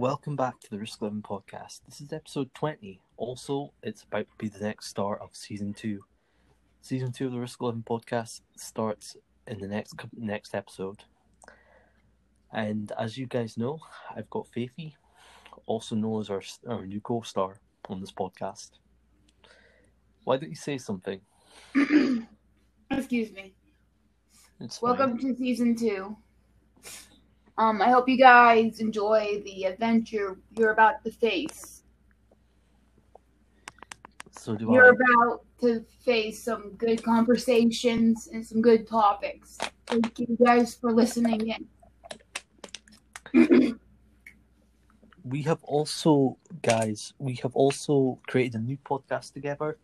Welcome back to the Risk11 podcast. This is episode 20. Also, it's about to be the next start of season 2. Season 2 of the Risk11 podcast starts in the next next episode. And as you guys know, I've got Faiffy, also known as our, our new co star on this podcast. Why don't you say something? Excuse me. It's fine. Welcome to season two. Um, I hope you guys enjoy the adventure you're about to face. So do You're I. about to face some good conversations and some good topics. Thank you guys for listening in. we have also, guys, we have also created a new podcast together.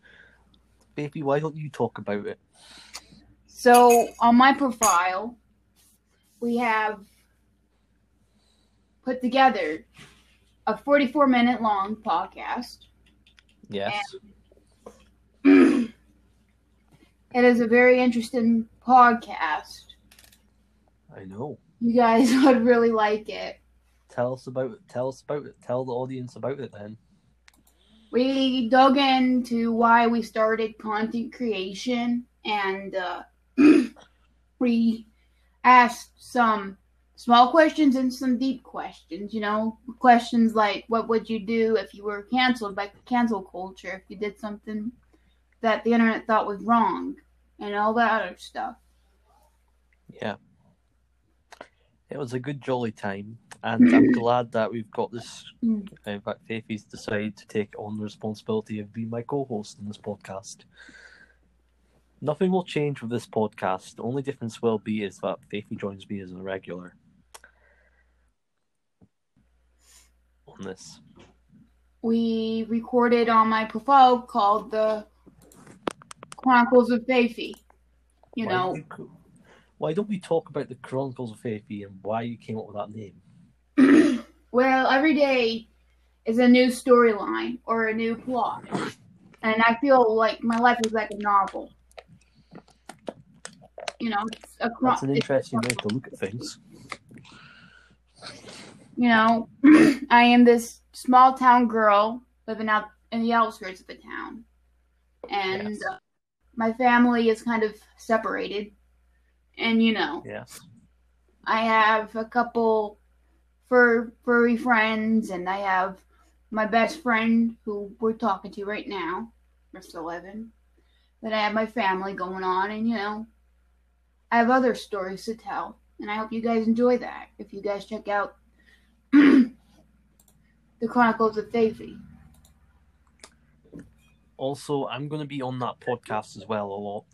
Baby, why don't you talk about it? So on my profile, we have put together a 44 minute long podcast. Yes. It is a very interesting podcast. I know. You guys would really like it. Tell us about it. Tell us about it. Tell the audience about it then. We dug into why we started content creation and uh, we asked some small questions and some deep questions. You know, questions like what would you do if you were canceled by cancel culture, if you did something that the internet thought was wrong, and all that other stuff. Yeah. It was a good jolly time, and I'm glad that we've got this. Mm. In fact, Faiffy's decided to take on the responsibility of being my co-host in this podcast. Nothing will change with this podcast. The only difference will be is that Faiffy joins me as a regular on this. we recorded on my profile called the Chronicles of Faiffy. You Why know, don't we- why don't we talk about the Chronicles of Faiffy and why you came up with that name? well, every day is a new storyline or a new plot. And I feel like my life is like a novel. You know, it's a chron- That's an interesting way to look at things. You know, I am this small town girl living out in the outskirts of the town. And Yes. uh, my family is kind of separated. And, you know, Yes. I have a couple fur furry friends, and I have my best friend who we're talking to right now, Miss Eleven. Then I have my family going on, and you know, I have other stories to tell, and I hope you guys enjoy that. If you guys check out the Chronicles of Faiffy. Also, I'm going to be on that podcast as well a lot.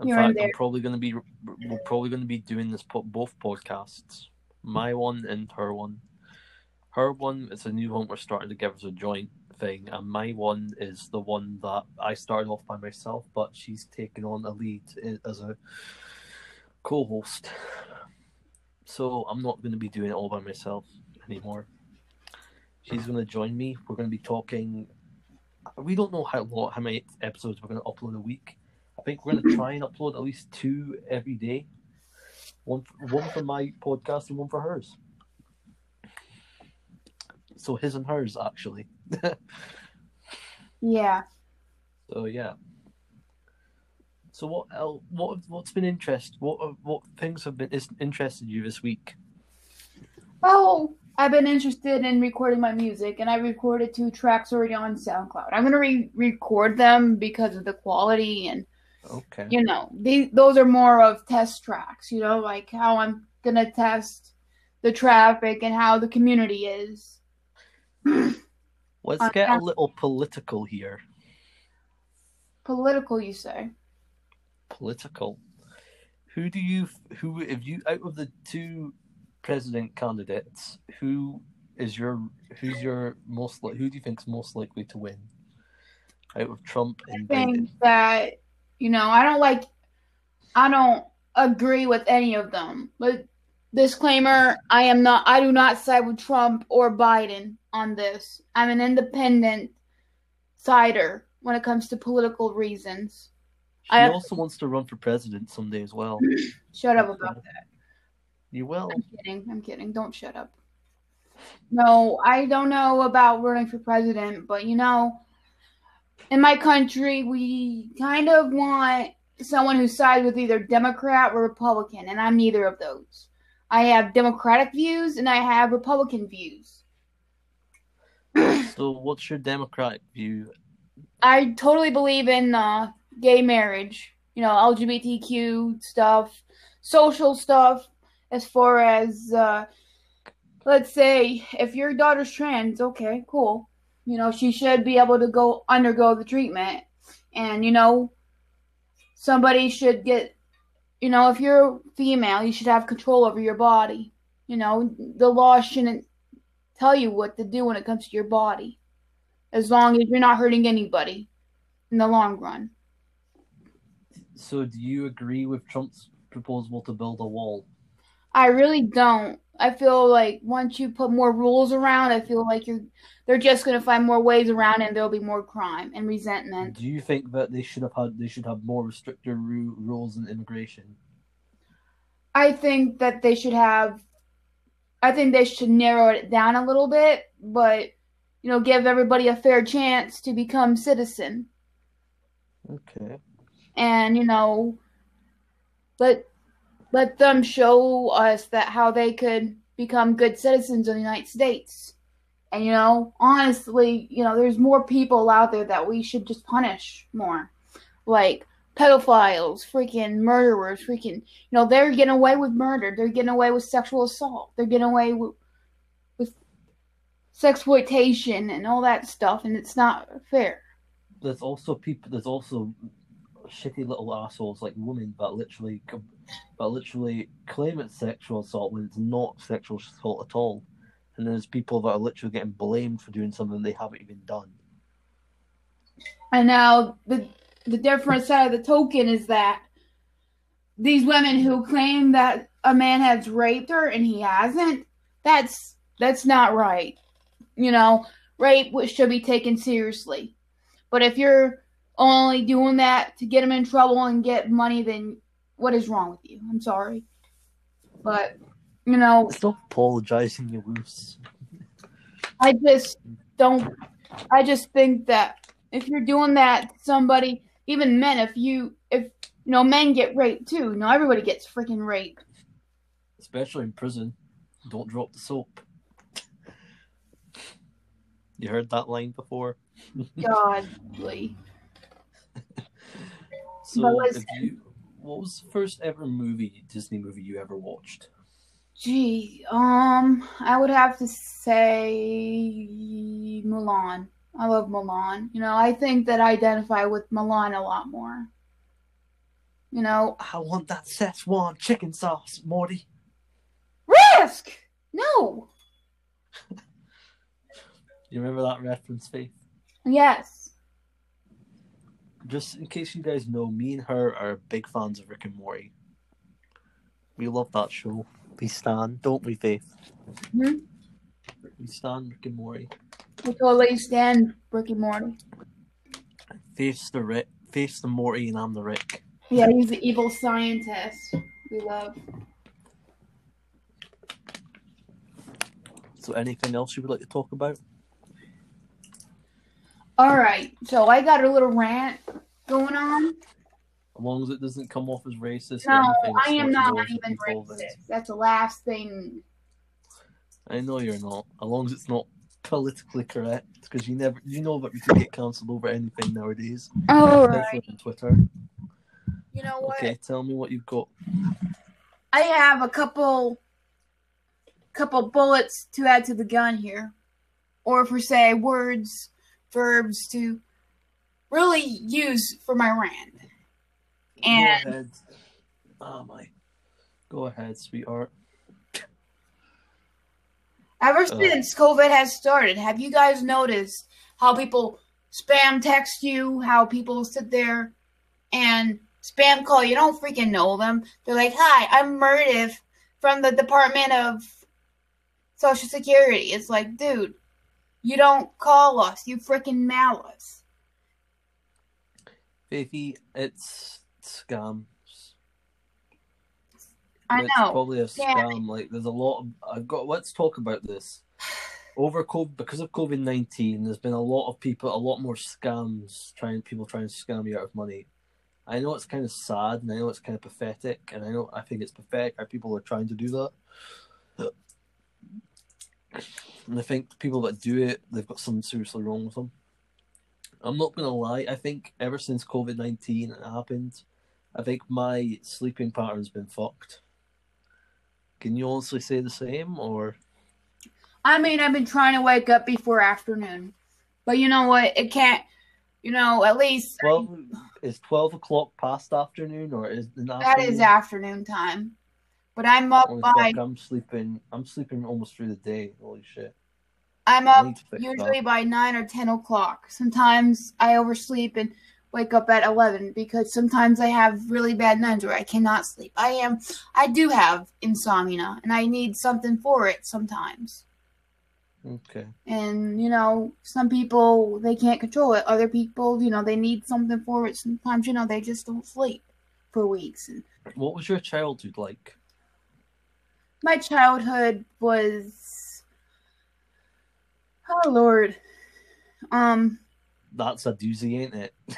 In You're in fact, there. I'm probably going to be we're probably going to be doing this po- both podcasts, my one and her one. Her one is a new one we're starting together as a joint thing, and my one is the one that I started off by myself, but she's taken on a lead as a co-host. So I'm not going to be doing it all by myself anymore. She's going to join me. We're going to be talking we don't know how long, how many episodes we're going to upload a week. I think we're going to try and upload at least two every day. One, one for my podcast and one for hers. So his and hers actually. Yeah. So yeah. So what el what what's been interest what what things have been interested you this week? Well, I've been interested in recording my music, and I recorded two tracks already on SoundCloud. I'm gonna re-record them because of the quality, and Okay. you know, these those are more of test tracks. You know, like how I'm gonna test the traffic and how the community is. Let's Uh, get a little political here. Political, you say? Political. Who do you who if you out of the two president candidates, who is your who's your most li- who do you think's most likely to win? Out of Trump and I Biden. think that you know, I don't like, I don't agree with any of them. But disclaimer: I am not. I do not side with Trump or Biden on this. I'm an independent sider when it comes to political reasons. She I- also wants to run for president someday as well. Shut up about that. You will. I'm kidding. I'm kidding. Don't shut up. No, I don't know about running for president, but you know, in my country, we kind of want someone who sides with either Democrat or Republican, and I'm neither of those. I have Democratic views and I have Republican views. so, what's your Democratic view? I totally believe in uh, gay marriage, you know, LGBTQ stuff, social stuff, as far as, uh, let's say, if your daughter's trans, okay, cool. You know, she should be able to go undergo the treatment. And, you know, somebody should get you know, if you're female, you should have control over your body. You know, the law shouldn't tell you what to do when it comes to your body, as long as you're not hurting anybody in the long run. So, do you agree with Trump's proposal to build a wall? I really don't. I feel like once you put more rules around, I feel like you're they're just going to find more ways around, and there'll be more crime and resentment. Do you think that they should have had they should have more restrictive rules in immigration? I think that they should have. I think they should narrow it down a little bit, but you know, give everybody a fair chance to become citizen. Okay. And you know, let let them show us that how they could become good citizens of the United States. And, you know, honestly, you know, there's more people out there that we should just punish more. Like pedophiles, freaking murderers, freaking, you know, they're getting away with murder. They're getting away with sexual assault. They're getting away with, with sexploitation and all that stuff. And it's not fair. There's also people, there's also shitty little assholes like women that literally, that literally claim it's sexual assault when it's not sexual assault at all and there's people that are literally getting blamed for doing something they haven't even done. And now the the different side of the token is that these women who claim that a man has raped her and he hasn't, that's that's not right. You know, rape should be taken seriously. But if you're only doing that to get him in trouble and get money, then what is wrong with you? I'm sorry. But you know, stop apologizing, you loose. I just don't. I just think that if you're doing that, somebody, even men, if you, if you know, men get raped too. You know, everybody gets freaking raped. Especially in prison. Don't drop the soap. You heard that line before? Godly. So, if you, what was the first ever movie, Disney movie you ever watched? Gee, um, I would have to say Mulan. I love Mulan. You know, I think that I identify with Mulan a lot more. You know, I want that Szechuan chicken sauce, Morty. Risk! No. you remember that reference, Faith? Yes. Just in case you guys know, me and her are big fans of Rick and Morty. We love that show. We stand, don't we, Faith? Hmm? We stand Rick and Morty. We totally stand Rick and Morty. Faith's the Rick, Faith's the Morty, and I'm the Rick. Yeah, he's the evil scientist we love. So, anything else you would like to talk about? All right, so I got a little rant going on. As long as it doesn't come off as racist. No, I am not even racist. That's the last thing. I know you're not. As long as it's not politically correct, because you never, you know that you can get cancelled over anything nowadays. Oh, right. on Twitter. You know what? Okay, tell me what you've got. I have a couple, couple bullets to add to the gun here, or for say words, verbs to really use for my rant. And Go ahead. Oh my. Go ahead, sweetheart. Ever uh. since COVID has started, have you guys noticed how people spam text you, how people sit there and spam call you don't freaking know them. They're like, "Hi, I'm Meredith from the Department of Social Security." It's like, dude, you don't call us. You freaking mail us. Faiffy, it's scams. I it's know. probably a scam. Like, there's a lot of. I've got. Let's talk about this. over COVID because of COVID nineteen, there's been a lot of people, a lot more scams trying people trying to scam you out of money. I know it's kind of sad, and I know it's kind of pathetic, and I know I think it's pathetic how people are trying to do that. And I think people that do it, they've got something seriously wrong with them. I'm not gonna lie. I think ever since COVID nineteen happened, I think my sleeping pattern's been fucked. Can you honestly say the same, or? I mean, I've been trying to wake up before afternoon, but you know what? It can't. You know, at least Well, is twelve o'clock past afternoon, or is the that is afternoon time. But I'm up by I'm sleeping. I'm sleeping almost through the day. Holy shit! I'm up need to fix usually by nine or ten o'clock. Sometimes I oversleep and wake up at eleven because sometimes I have really bad nights where I cannot sleep. I am I do have insomnia and I need something for it sometimes. Okay. And you know, some people they can't control it. Other people, you know, they need something for it. Sometimes, you know, they just don't sleep for weeks. And What was your childhood like? my childhood was oh lord. Um That's a doozy, ain't it?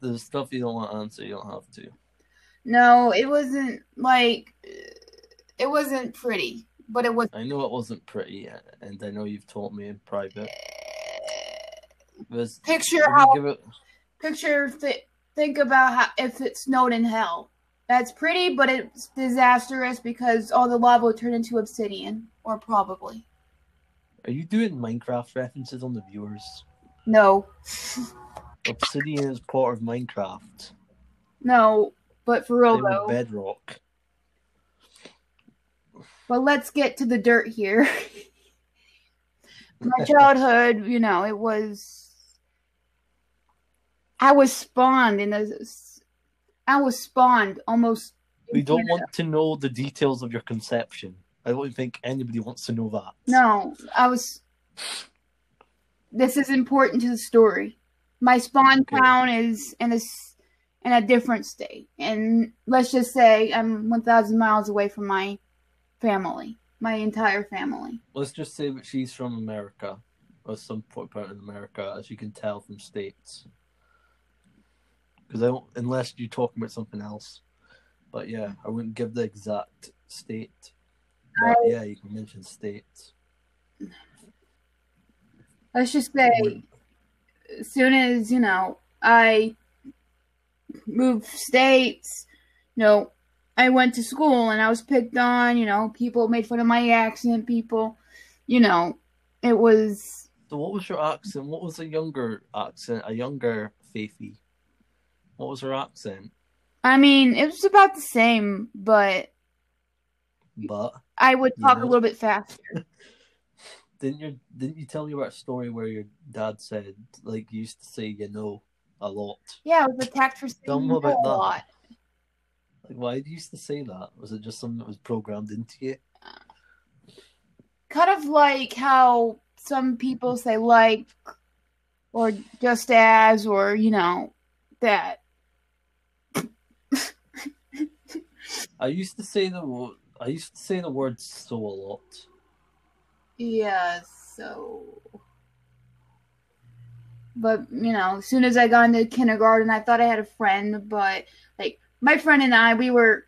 The stuff you don't want to answer, you don't have to. No, it wasn't like uh, it wasn't pretty, but it was. I know it wasn't pretty, uh, and I know you've told me in private. Uh, was Picture how it? picture th- think about how if it snowed in hell. That's pretty, but it's disastrous because all the lava would turn into obsidian, or probably Are you doing Minecraft references on the viewers? no, Obsidian is part of Minecraft. no. But for real though. Bedrock. But let's get to the dirt here. My childhood, you know, it was. I was spawned in a. I was spawned almost. We don't want to know the details of your conception. I don't think anybody wants to know that. No, I was. This is important to the story. My spawn Okay. town is in a in a different state, and let's just say I'm 1,000 miles away from my family, my entire family. Let's just say that she's from America, or some part of America, as you can tell from states. Because I don't, unless you're talking about something else. But yeah, I wouldn't give the exact state. But yeah, you can mention states. Let's just say, as soon as you know, I moved states. You know, I went to school and I was picked on. You know, people made fun of my accent. People, you know, it was So what was your accent? What was a younger accent? A younger Faiffy? What was her accent? I mean, it was about the same, but But I would talk know? a little bit faster. didn't you didn't you tell me about a story where your dad said like you used to say you know a lot? Yeah, I was attacked for Tell saying me about a that. lot. Like why did you used to say that? Was it just something that was programmed into you? Kind of like how some people say like, or just as, or you know, that. I used to say the wo- I used to say the word so a lot. Yeah, so. But, you know, as soon as I got into kindergarten, I thought I had a friend, but, like, my friend and I, we were.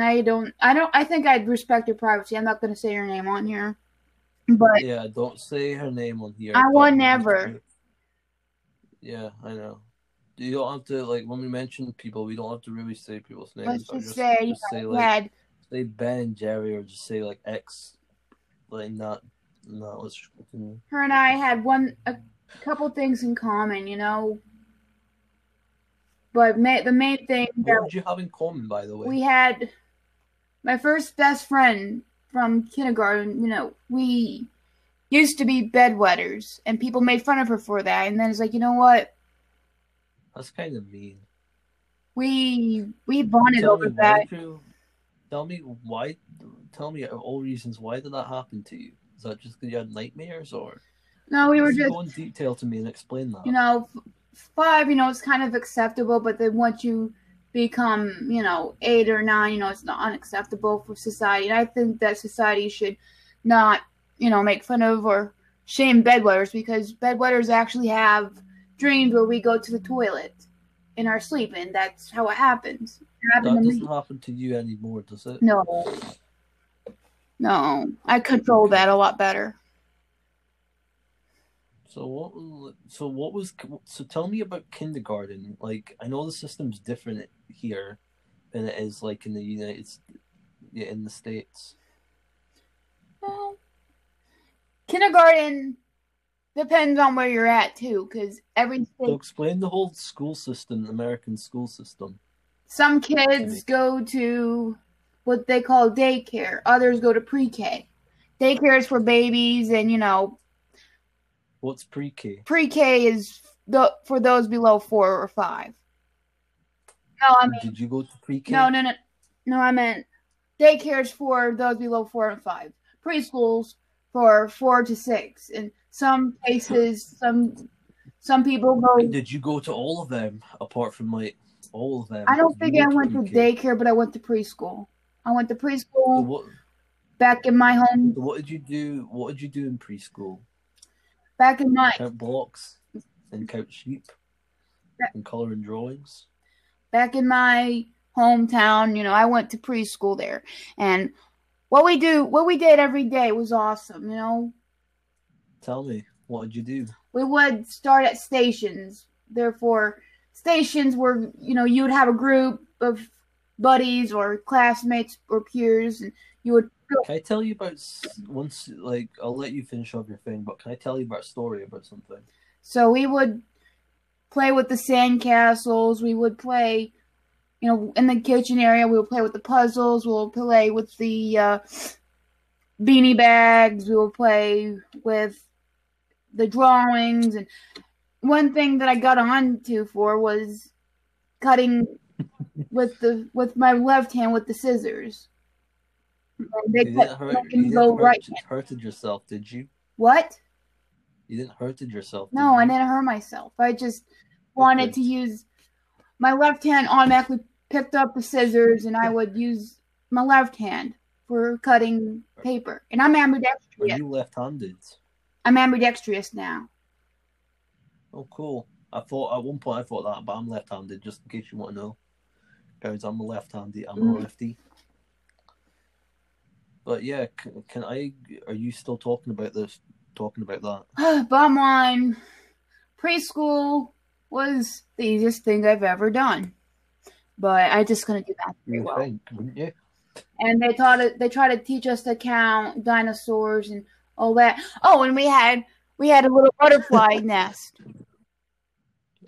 I don't. I don't. I think I'd respect your privacy. I'm not going to say your name on here. But Yeah, don't say her name on here. I will never. Yeah, I know. You don't have to like when we mention people. We don't have to really say people's names. let's or just say, just say like had say Ben and Jerry, or just say like X, like not. No, let's just continue. her and I had one a couple things in common, you know. But ma- the main thing What that would you have in common, by the way? we had my first best friend from kindergarten, you know, we used to be bedwetters and people made fun of her for that and then it's like, you know what? That's kind of mean. We we bonded over that. you- Tell me why. Tell me all reasons why did that happen to you? Is that just because you had nightmares, or No, we were just go in detail to me and explain that? you know, five, you know, it's kind of acceptable, but then once you become, you know, eight or nine, you know, it's not unacceptable for society. And I think that society should not you know, make fun of or shame bedwetters because bedwetters actually have dreams where we go to the toilet in our sleep, and that's how it happens. It That doesn't me. happen to you anymore, does it? No, no, I control that a lot better. So what? So what was? So tell me about kindergarten. Like I know the system's different here than it is like in the United, yeah, in the states. Well, kindergarten depends on where you're at too, because every So explain the whole school system, American school system. Some kids go to what they call daycare, others go to pre-K. Daycare is for babies, and you know, What's pre-K? pre-K is the for those below four or five. No, I mean Did you go to pre-K? no, no, no, no. I meant daycare is for those below four and five. Preschools for four to six. In some cases, some some people go. Did you go to all of them apart from like all of them? I don't think I went to daycare, but I went to preschool. I went to preschool what? back in my home, what did you do? What did you do in preschool? back in my Count blocks and count sheep and color and drawings. back in my hometown. You know, I went to preschool there, and what we do, what we did every day was awesome. You know, Tell me, what did you do? we would start at stations. Therefore, stations where you know, you would have a group of buddies or classmates or peers, and you would. Can I tell you about once? Like, I'll let you finish off your thing, but can I tell you about a story about something? So we would play with the sandcastles. We would play, you know, in the kitchen area. We would play with the puzzles. We would play with the uh, beanie bags. We would play with the drawings. And one thing that I got on to for was cutting with the with my left hand with the scissors. And they You didn't hurt. You go didn't hurt, right. hurted yourself, did you? What? You didn't hurted yourself. No, I didn't hurt myself. I just wanted Okay. to use my left hand automatically picked up the scissors and I would use my left hand for cutting paper. And I'm ambidextrous. Are you left-handed? I'm ambidextrous now. Oh, cool. I thought at one point I thought that, but I'm left-handed. Just in case you want to know, guys, I'm a left-handed. I'm Mm. a lefty. But yeah, can, can I? Are you still talking about this? Talking about that? Bottom line, preschool was the easiest thing I've ever done. But I just couldn't do that very well. think, wouldn't you? and they taught it they tried to teach us to count dinosaurs and all that oh and we had we had a little butterfly nest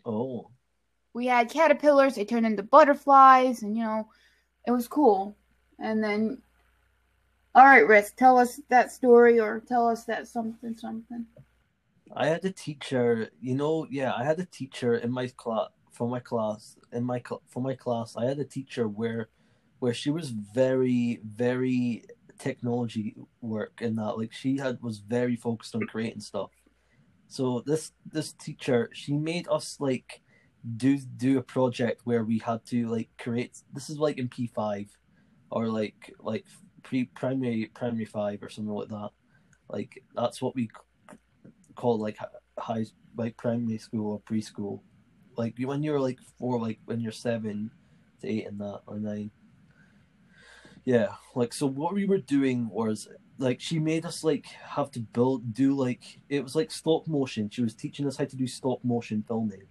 Oh, we had caterpillars they turned into butterflies and you know it was cool and then all right risk tell us that story or tell us that something something I had a teacher. You know, yeah, I had a teacher in my class for my class in my cl- for my class. I had a teacher where where she was very very technology work and that like she had was very focused on creating stuff. So this this teacher she made us like do do a project where we had to like create. This is like in P five or like like pre primary primary five or something like that. Like that's what we call like high like primary school or preschool like when you're like four like when you're seven to eight and that or nine yeah like so what we were doing was like she made us like have to build do like it was like stop motion. She was teaching us how to do stop motion filming.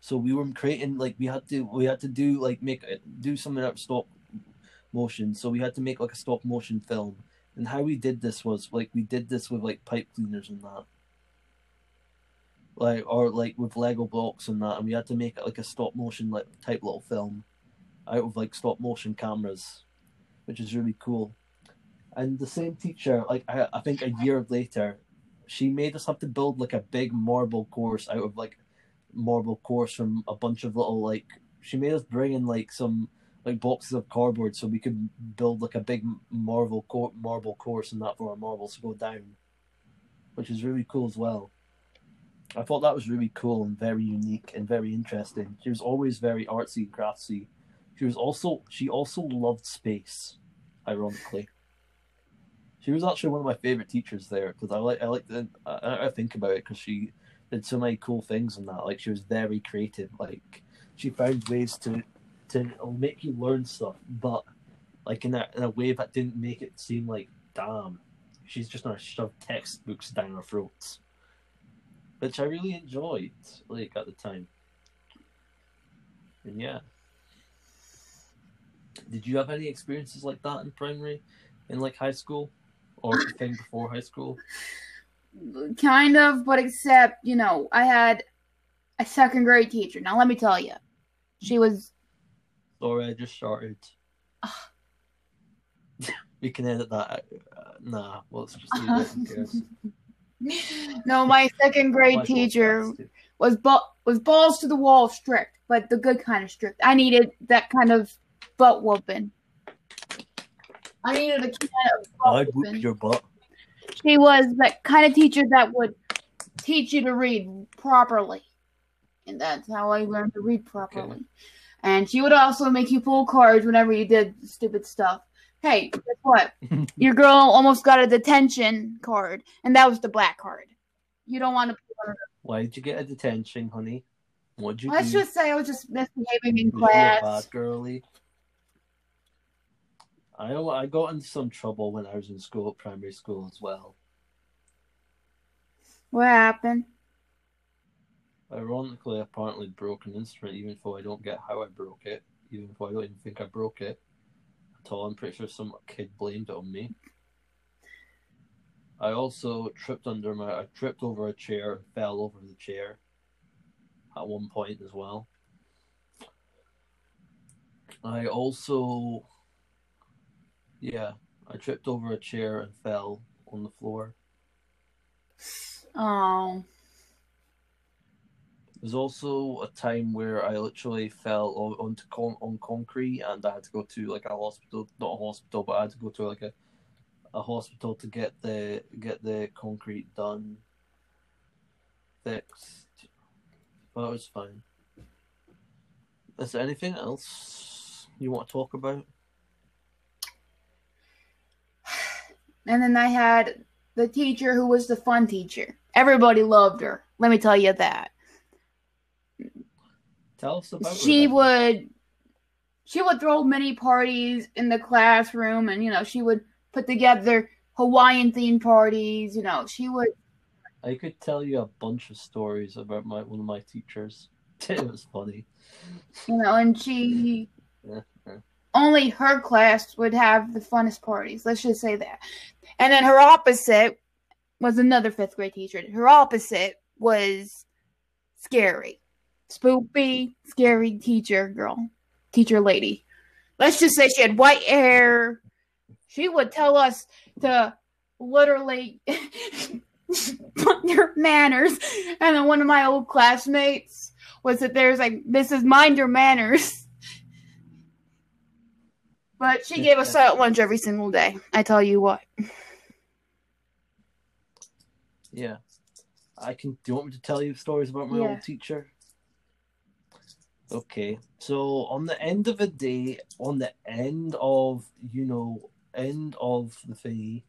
So we were creating like we had to we had to do like make do something out of stop motion. So we had to make like a stop motion film. And how we did this was like we did this with like pipe cleaners and that. Like or like with Lego blocks and that. And we had to make it like a stop motion like type little film out of like stop motion cameras, which is really cool. And the same teacher, like I, I think a year later, she made us have to build like a big marble course out of like marble course from a bunch of little like she made us bring in like some like boxes of cardboard so we could build like a big marble co- marble course and that for our marbles to go down, which is really cool as well. I thought that was really cool and very unique and very interesting. She was always very artsy and craftsy. She was also she also loved space, ironically. She was actually one of my favorite teachers there because I like I like the I, I think about it because she did so many cool things in that. Like she was very creative. Like she found ways to to make you learn stuff, but like in a in a way that didn't make it seem like damn, she's just gonna shove textbooks down our throats, which I really enjoyed. Like at the time, and yeah. Did you have any experiences like that in primary, in like high school, or thing before high school? Kind of, but except you know, I had a second grade teacher. Now let me tell you, she was. Sorry, I just started. we can edit that. Uh, nah, well, let's just leave it. no, my second grade teacher was bu- was balls to the wall strict, but the good kind of strict. I needed that kind of butt whooping. I needed a can of butt I'd whoop your butt. She was that kind of teacher that would teach you to read properly. And that's how I learned to read properly. Okay. And she would also make you pull cards whenever you did stupid stuff. Hey, guess what? Your girl almost got a detention card, and that was the black card. You don't want to. Why did you get a detention, honey? What'd you Let's do? just say I was just misbehaving in class. Bad girly. I I got in some trouble when I was in school, primary school as well. What happened? Ironically, I apparently broke an instrument, even though I don't get how I broke it, even though I don't even think I broke it at all. I'm pretty sure some kid blamed it on me. I also tripped under my, I tripped over a chair and fell over the chair at one point as well. I also yeah, I tripped over a chair and fell on the floor. Oh. There's also a time where I literally fell onto con- on concrete and I had to go to like a hospital, not a hospital, but I had to go to like a a hospital to get the get the concrete done fixed. But it was fine. Is there anything else you want to talk about? And then I had the teacher who was the fun teacher. Everybody loved her. Let me tell you that. Tell us about she would she would throw mini parties in the classroom and you know she would put together Hawaiian themed parties, you know, she would I could tell you a bunch of stories about my one of my teachers. it was funny. You know, and she yeah. Only her class would have the funnest parties. Let's just say that. And then her opposite was another fifth grade teacher. Her opposite was scary, spoopy, scary teacher girl, teacher lady. Let's just say she had white hair. She would tell us to literally your manners. And then one of my old classmates was that there's like, this is mind your manners. But she gave us silent lunch every single day. I tell you what. Yeah. I can. Do you want me to tell you stories about my yeah. old teacher? Okay. So on the end of the day, on the end of you know, end of the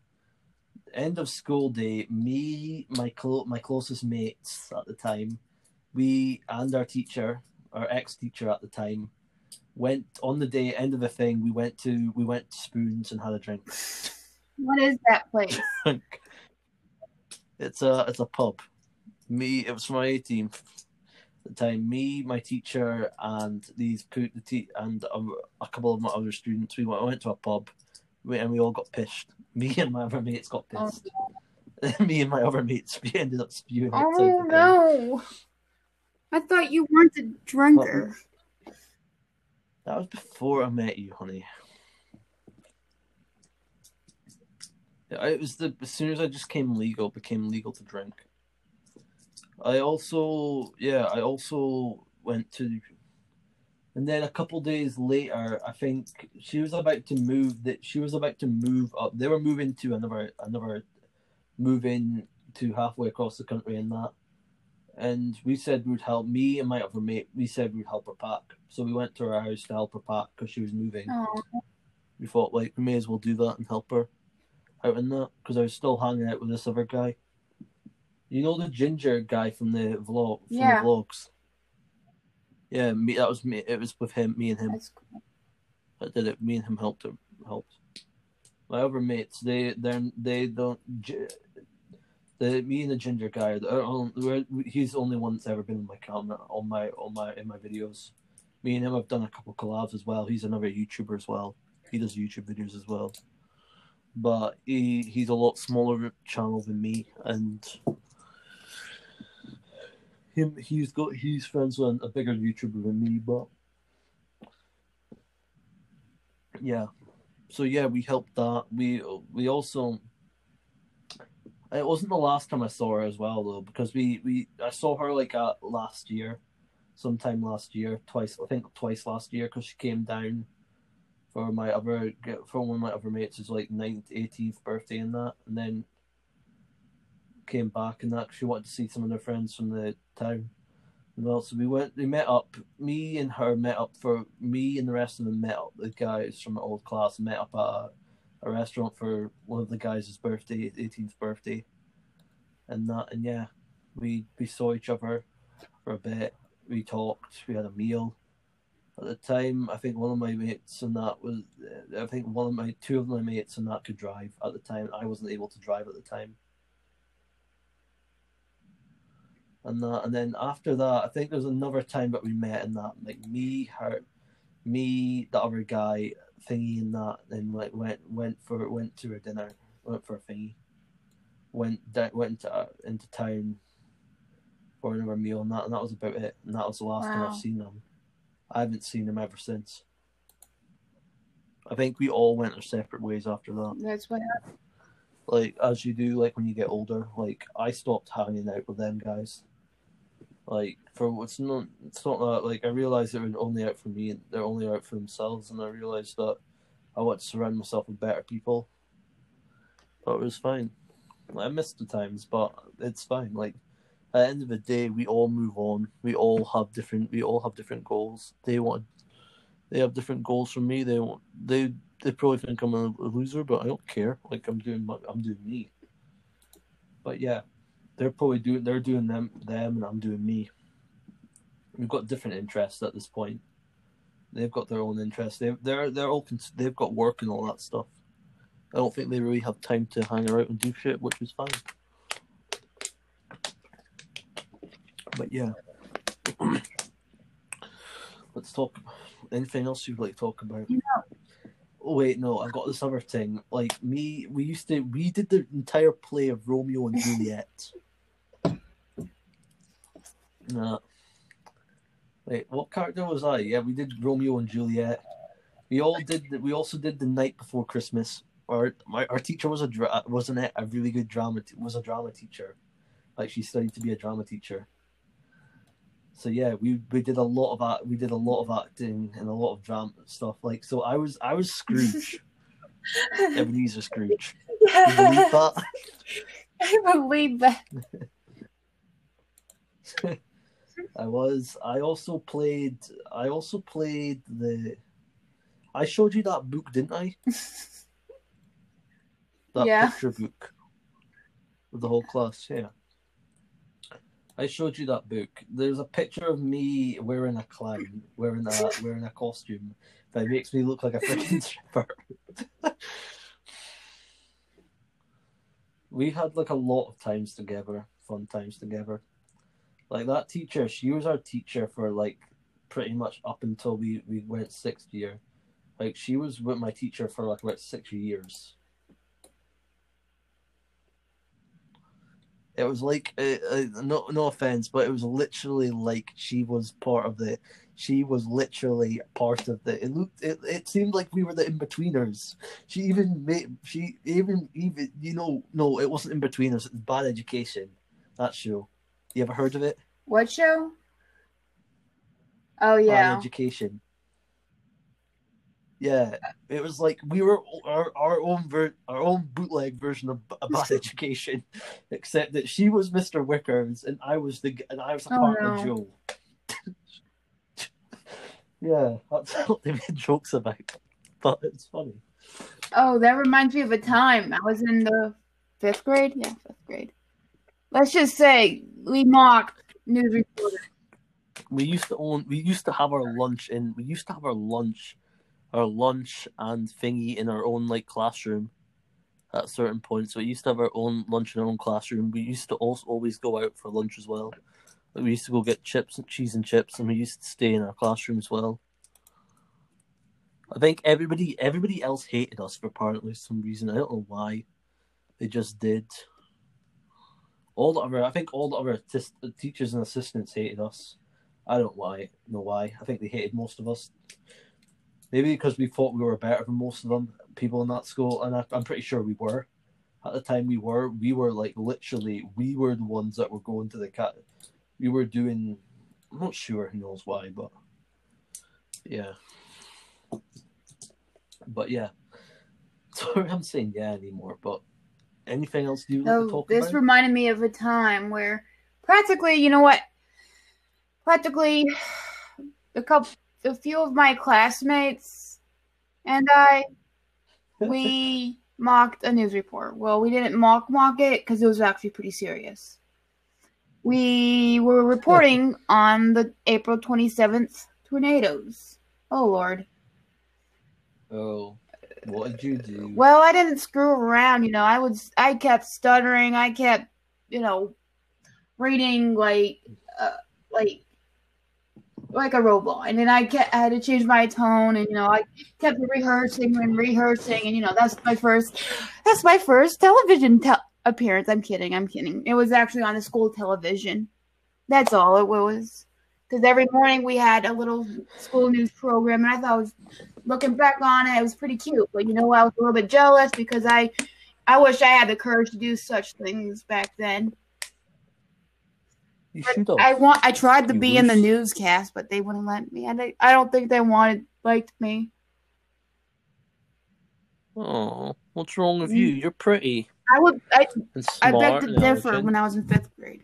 end of school day, me, my clo- my closest mates at the time, we and our teacher, our ex teacher at the time, went on the day end of the thing. We went to we went to Spoons and had a drink. What is that place? It's a it's a pub. Me, it was my 18th the time. Me, my teacher, and these the te- and a, a, couple of my other students. We went, went to a pub, and we all got pissed. Me and my other mates got oh, pissed. Oh. Me and my other mates, we ended up spewing. Oh no! I thought you weren't a drinker. That was before I met you, honey. It was the as soon as I just came legal, became legal to drink. I also, yeah, I also went to, and then a couple days later, I think she was about to move. That she was about to move up. They were moving to another another, moving to halfway across the country and that. And we said we'd help me and my other mate. We said we'd help her pack. So we went to her house to help her pack because she was moving. Aww. We thought like we may as well do that and help her. out in that because I was still hanging out with this other guy. You know the ginger guy from the vlog from Yeah. the vlogs. Yeah, me. That was me. It was with him, me and him. Cool. that did it. Me and him helped him. Helped. My other mates, they they they don't. The me and the ginger guy, he's the only one that's ever been on my camera on my on my in my videos. Me and him have done a couple collabs as well. He's another YouTuber as well. He does YouTube videos as well. But he he's a lot smaller channel than me, and him he's got he's friends with a bigger YouTuber than me. But yeah, so yeah, we helped that. We we also. It wasn't the last time I saw her as well though, because we, we I saw her like uh, last year, sometime last year, twice I think twice last year, because she came down for my other for one of my other mates' his like 9th, 18th birthday and that, and then came back and that she wanted to see some of her friends from the town. Well, so we went, we met up. Me and her met up for me and the rest of them met up. The guys from my old class met up at a, restaurant for one of the guys' birthday, 18th birthday, and that. And yeah, we we saw each other for a bit. We talked. We had a meal. At the time, I think one of my mates and that was, I think one of my two of my mates and that could drive at the time. I wasn't able to drive at the time. and that, and then after that, I think there's another time that we met and that, like me, her, me, the other guy, thingy, and that, and like went went for went to a dinner, went for a thingy, went da- went into, uh, into town for another meal, and that, and that was about it, and that was the last time I've seen them. I haven't seen them ever since. I think we all went our separate ways after that That's what like as you do like when you get older like i stopped hanging out with them guys like for it's not it's not that like i realized they were only out for me they're only out for themselves and i realized that i want to surround myself with better people but it was fine i missed the times but it's fine like at the end of the day we all move on we all have different we all have different goals they want they have different goals from me they want they they probably think I'm a loser, but I don't care. Like I'm doing my, I'm doing me. But yeah, they're probably doing they're doing them them, and I'm doing me. We've got different interests at this point. They've got their own interests. They they're they're all cons- they've got work and all that stuff. I don't think they really have time to hang around and do shit, which is fine. But yeah, let's talk. Anything else you'd like to talk about? Oh wait, no, I've got this other thing. Like me, we used to we did the entire play of Romeo and Juliet. Nah. Wait, what character was I? Yeah, we did Romeo and Juliet. We all did. We also did the night before Christmas. Our my our teacher was a dra- wasn't it a really good drama t- was a drama teacher, like she studied to be a drama teacher. So yeah, we we did a lot of act, we did a lot of acting and a lot of drama stuff. Like so, I was I was Scrooge, Ebenezer Scrooge. You believe that? I believe that. I was. I also played. I also played the. I showed you that book, didn't I? That Yeah. picture book with the whole class. Yeah. I showed you that book. There's a picture of me wearing a clown, wearing a wearing a costume that makes me look like a freaking stripper. we had like a lot of times together, fun times together. Like that teacher, she was our teacher for like pretty much up until we we went sixth year. Like she was with my teacher for like about six years. It was like uh, uh, no no offense, but it was literally like she was part of the. She was literally part of the. It looked. It, it seemed like we were the Inbetweeners. She even made. She even even you know no, it wasn't Inbetweeners. It was bad education. That show. You ever heard of it? What show? Oh yeah. education. Yeah, it was like we were our, our own ver- our own bootleg version of B- a bad education, except that she was Mr. Wickers and I was the and I was the Oh, partner no. Joe. yeah, that's what they made jokes about, but it's funny. Oh, that reminds me of a time I was in the fifth grade. Yeah, fifth grade. Let's just say we mocked news reporters. We used to own. We used to have our lunch in. We used to have our lunch, our lunch and thingy in our own like classroom. At certain points, so we used to have our own lunch in our own classroom. We used to also always go out for lunch as well. Like, we used to go get chips and cheese and chips, and we used to stay in our classroom as well. I think everybody everybody else hated us for apparently some reason. I don't know why. They just did. All the other, I think all the other tis- uh, teachers and assistants hated us. I don't why know why. I think they hated most of us. Maybe because we thought we were better than most of them people in that school, and I, I'm pretty sure we were. At the time, we were. We were like literally, we were the ones that were going to the cat. We were doing. I'm not sure. Who knows why, but yeah. But yeah. Sorry, I'm saying yeah anymore. But anything else you So this about? reminded me of a time where practically, you know what? Practically a couple a few of my classmates and I we mocked a news report. Well, we didn't mock mock it because it was actually pretty serious. We were reporting on the April 27th tornadoes. Oh lord. oh, what did you do? Well, I didn't screw around, you know. I was I kept stuttering. I kept, you know, reading like uh, like like a robot. And then I kept I had to change my tone and you know, I kept rehearsing and rehearsing and you know, that's my first that's my first television te- appearance. I'm kidding. I'm kidding. It was actually on the school television. That's all it was. Cuz every morning we had a little school news program and I thought it was looking back on it, it was pretty cute. But you know, I was a little bit jealous because I, I wish I had the courage to do such things back then. You should have. I want, I tried to You be in the newscast, but they wouldn't let me. And I, I don't think they wanted liked me. Oh, what's wrong with mm. you? You're pretty I would, I, I beg to differ when I was in fifth grade.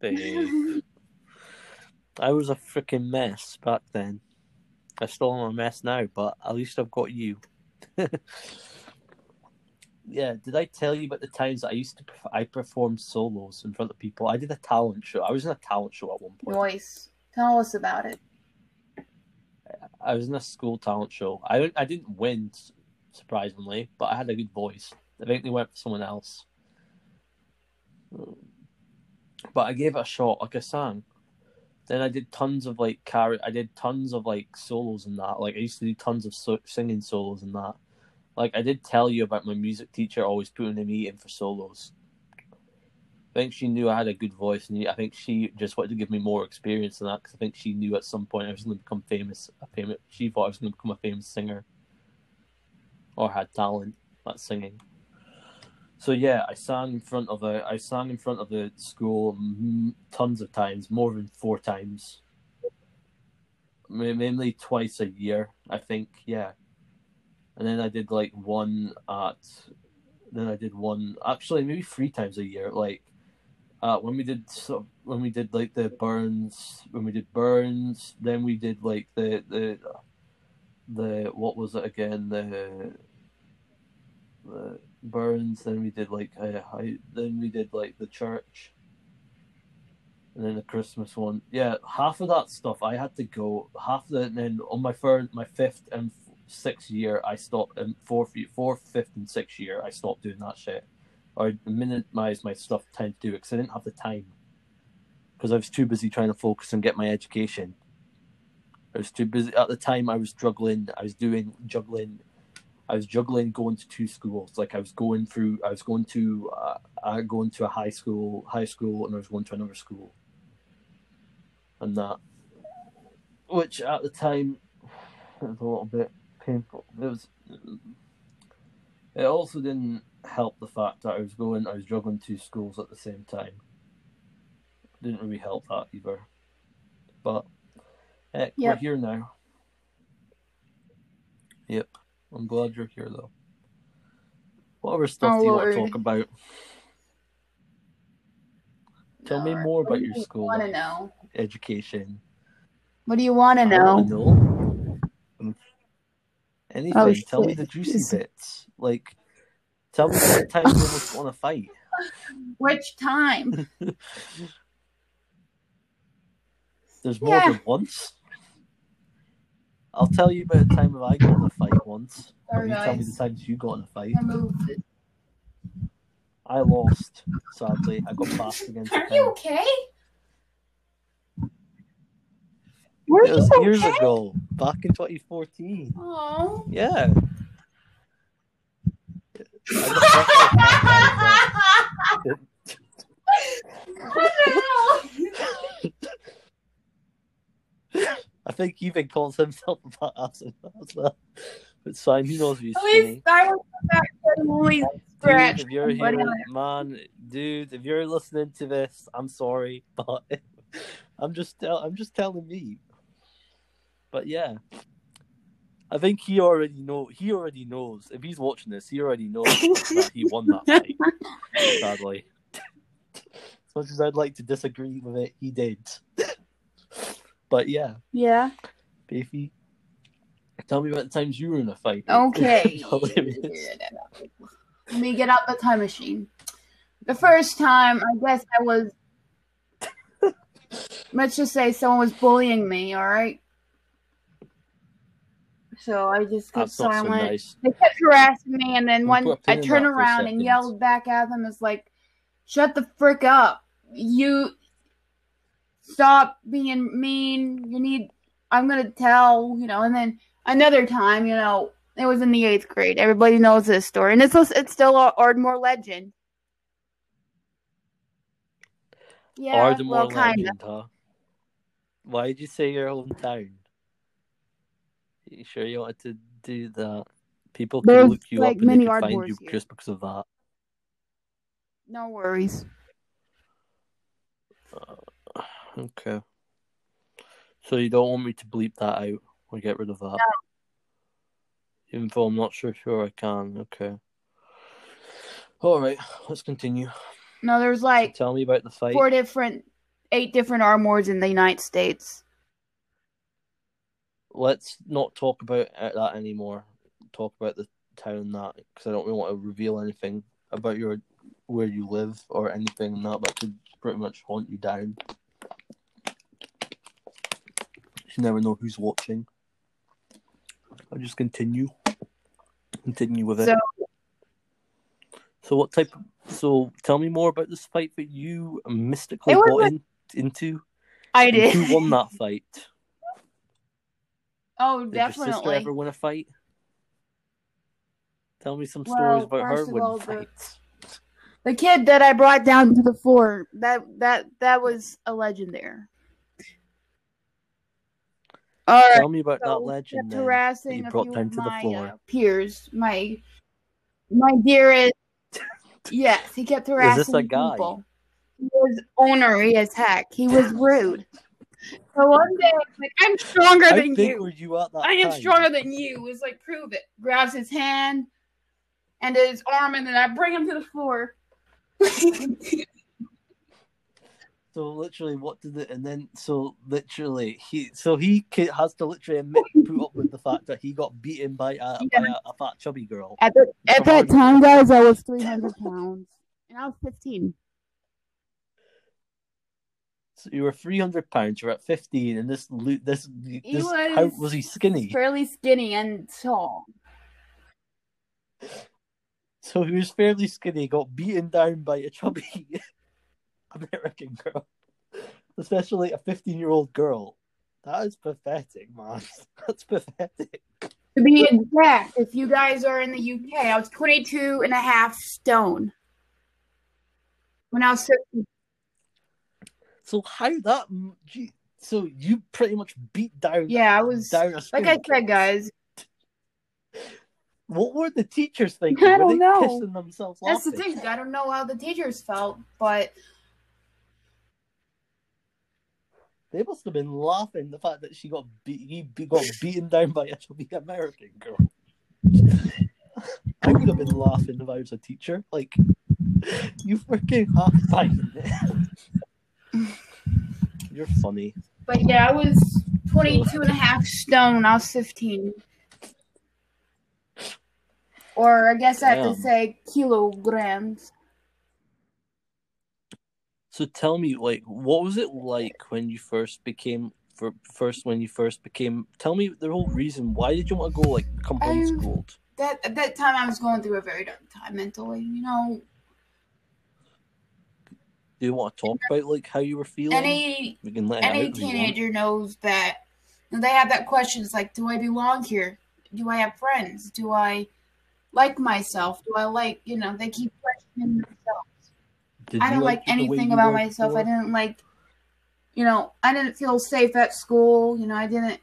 I was a freaking mess back then. I still am a mess now, but at least I've got you. yeah, did I tell you about the times that I used to perf- I performed solos in front of people? I did a talent show. I was in a talent show at one point. Noise. Tell us about it. I was in a school talent show. I I didn't win, surprisingly, but I had a good voice. I think they went for someone else. But I gave it a shot. Like I sang. Then I did tons of like car. I did tons of like solos and that. Like I used to do tons of so- singing solos and that. Like I did tell you about my music teacher always putting me in for solos. I think she knew I had a good voice, and I think she just wanted to give me more experience than that. Because I think she knew at some point I was going to become famous. A famous. She thought I was going to become a famous singer, or had talent at singing. So yeah, I sang in front of a. I sang in front of the school tons of times, more than four times. Ma- Mainly twice a year, I think. Yeah, and then I did like one at. Then I did one actually maybe three times a year. Like uh, when we did when we did like the Burns when we did Burns, then we did like the the the what was it again the the Burns. Then we did like uh, then we did like the church, and then the Christmas one. Yeah, half of that stuff I had to go. Half of it, and then on my third, my fifth and sixth year, I stopped. And fourth, fourth, fifth, and sixth year, I stopped doing that shit. I minimized my stuff time to do it because I didn't have the time. Because I was too busy trying to focus and get my education. I was too busy at the time. I was juggling. I was doing juggling. I was juggling going to two schools. Like I was going through. I was going to. Uh, uh, going to a high school, high school, and I was going to another school. And that, which at the time, it was a little bit painful. It was. It also didn't help the fact that I was going. I was juggling two schools at the same time. Didn't really help that either. But heck, we're here now. Yep. I'm glad you're here though. What other stuff Oh, do you want to er, talk about? Tell me more about your school Want to know? education. What do you want to know? know. Um, anything. Oh, tell me the juicy bits. Like, tell me what time you almost want to fight. Which time? There's more Yeah. than once. I'll tell you about the time if I got in a fight once. Or Sorry, you tell me the times you got in a fight. I moved. I lost, sadly. I got passed against Are you okay? Were It was you years ago, back in 2014. Oh. Yeah. I got fucked I think he even calls himself a fat ass as well. But it's fine, he knows At skinny. least I was back then Louis Dude, scratched if you're here, man, dude, if you're listening to this, I'm sorry, but I'm just tell, I'm just telling me. But yeah, I think he already know. He already knows. If he's watching this, he already knows that he won that fight. Sadly, as much as I'd like to disagree with it, he did. But yeah, Yeah. Beefy, tell me about the times you were in a fight. Okay. Let me get out the time machine. The first time, I guess I was. let's just say someone was bullying me, alright? So I just kept That's not so silent. nice. They kept harassing me, and then Can when we put a I turned that for a around and yelled back at them, it's like, shut the frick up. You stop being mean. You need, I'm going to tell, you know. And then another time, you know, it was in the eighth grade. Everybody knows this story. And it's, it's still a Ardmore legend. Yeah, Ardmore well, kind legend, huh? Why did you say your hometown? You sure you wanted to do that? People can There's, look you like, up and they can find you here. just because of that. No worries. Uh, Okay. So you don't want me to bleep that out or get rid of that? Even though I'm not sure sure I can. Okay. Alright, let's continue. No, there's like Tell me about the fight. four different, eight different Ardmores in the United States. Let's not talk about uh, that anymore. Talk about the town that because I don't really want to reveal anything about your where you live or anything that that could pretty much haunt you down. You never know who's watching. I'll just continue. Continue with it. So what type? Of, so tell me more about this fight that you mystically got like- in, into. I did. Who won that fight? Oh, Did your sister ever win a fight? Tell me some Well, stories about her winning all, the- fights. The kid that I brought down to the floor, that that that was a legend there. All right. Tell me about so that legend. harassing you brought down of to the floor. uh, peers. My my dearest. yes, he kept this harassing a guy? people. He was ornery as heck. He was rude. so one day, was like, I'm stronger How than you. you I am time? stronger than you. It's like, prove it. Grabs his hand and his arm, and then I bring him to the floor. So literally, what did it? And then so literally, he so he has to literally admit, put up with the fact that he got beaten by a, by a, a fat chubby girl. At, the, at that time, guys, I was 300 pounds. And I was 15. So you were three hundred pounds. You're at fifteen, and this this this was how was he skinny? Fairly skinny and tall. So he was fairly skinny, got beaten down by a chubby American girl, especially a 15 year old girl. That is pathetic, man. That's pathetic. To be exact, if you guys are in the UK, I was 22 and a half stone. When I was 15. So how that? gee, So you pretty much beat down. Yeah, I was. down a Like I said, guys, What were the teachers thinking? I don't they know. that's the thing. I don't know how the teachers felt, but They must have been laughing the fact that she got beat. He got beaten down by a chubby American girl. I would have been laughing if I was a teacher. Like, you freaking half fine. You're funny. but yeah, I was 22 and a half stone when I was 15. or I guess I have Damn. to say kilograms. So tell me, like, what was it like when you first became for first when you first became? Tell me the whole reason. Why did you want to go like become Um, homeschooled? That at that time I was going through a very dark time mentally. You know, Do you want to talk about like how you were feeling? any we can let any out if you want. teenager knows that they have that question. It's like, do I belong here? Do I have friends? Do I like myself? Do I like you know? They keep questioning themselves. Did I didn't like, way anything about myself. I didn't like, you know, I didn't feel safe at school. You know, I didn't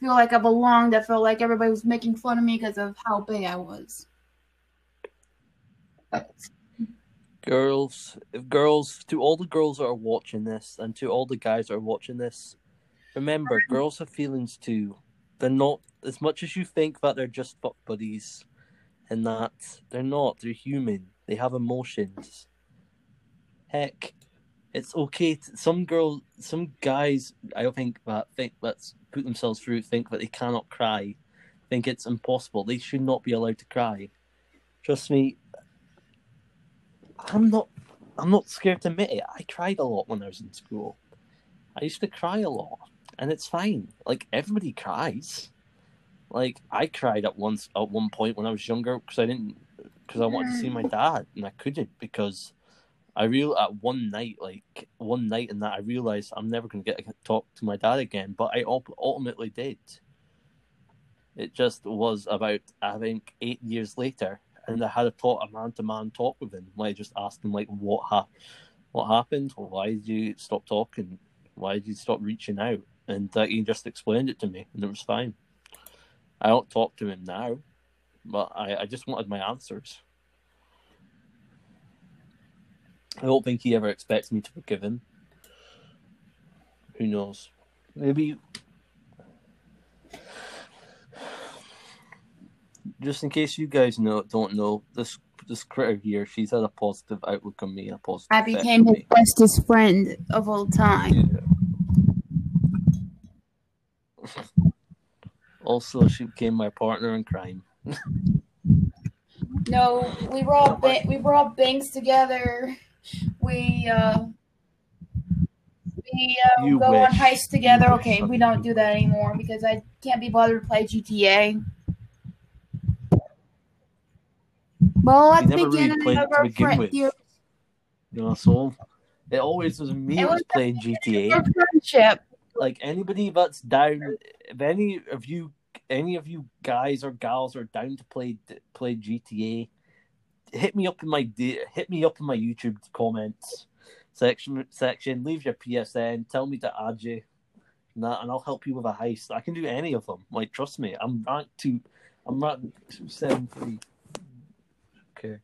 feel like I belonged. I felt like everybody was making fun of me because of how big I was. girls if girls to all the girls that are watching this and to all the guys that are watching this remember girls have feelings too they're not as much as you think that they're just fuck buddies and that they're not they're human they have emotions heck it's okay to, some girls some guys i don't think that think let's put themselves through think that they cannot cry think it's impossible they should not be allowed to cry trust me I'm not I'm not scared to admit it. I cried a lot when I was in school. I used to cry a lot, and it's fine. Like everybody cries. Like I cried at once at one point when I was younger because I didn't because I wanted to see my mm. dad and I couldn't because I real at one night like one night in that I realized I'm never going to get to talk to my dad again. But I ul- ultimately did. It just was about I think eight years later and I had a talk, a man to man talk with him. I just asked him like what ha- what happened, why did you stop talking, why did you stop reaching out, and uh, he just explained it to me, and it was fine. I don't talk to him now, but I, I just wanted my answers. I don't think he ever expects me to forgive him. Who knows? Maybe just in case you guys know don't know this this critter here she's had a positive outlook on me a positive I became his bestest friend of all time. Yeah. also she became my partner in crime No, we were all ba- we were all banks together. We uh we uh, go on wish. heists together. You wish. Okay, we don't do that anymore because I can't be bothered to play GTA. Well, at the never really of our begin friend, you know so it always was me It was- playing gta friendship. like anybody that's down if any of you any of you guys or gals are down to play play GTA hit me up in my hit me up in my YouTube comments section section leave your PSN tell me to add you and, that, and I'll help you with a heist. I can do any of them. Like trust me I'm ranked two I'm rank two seven three. Okay.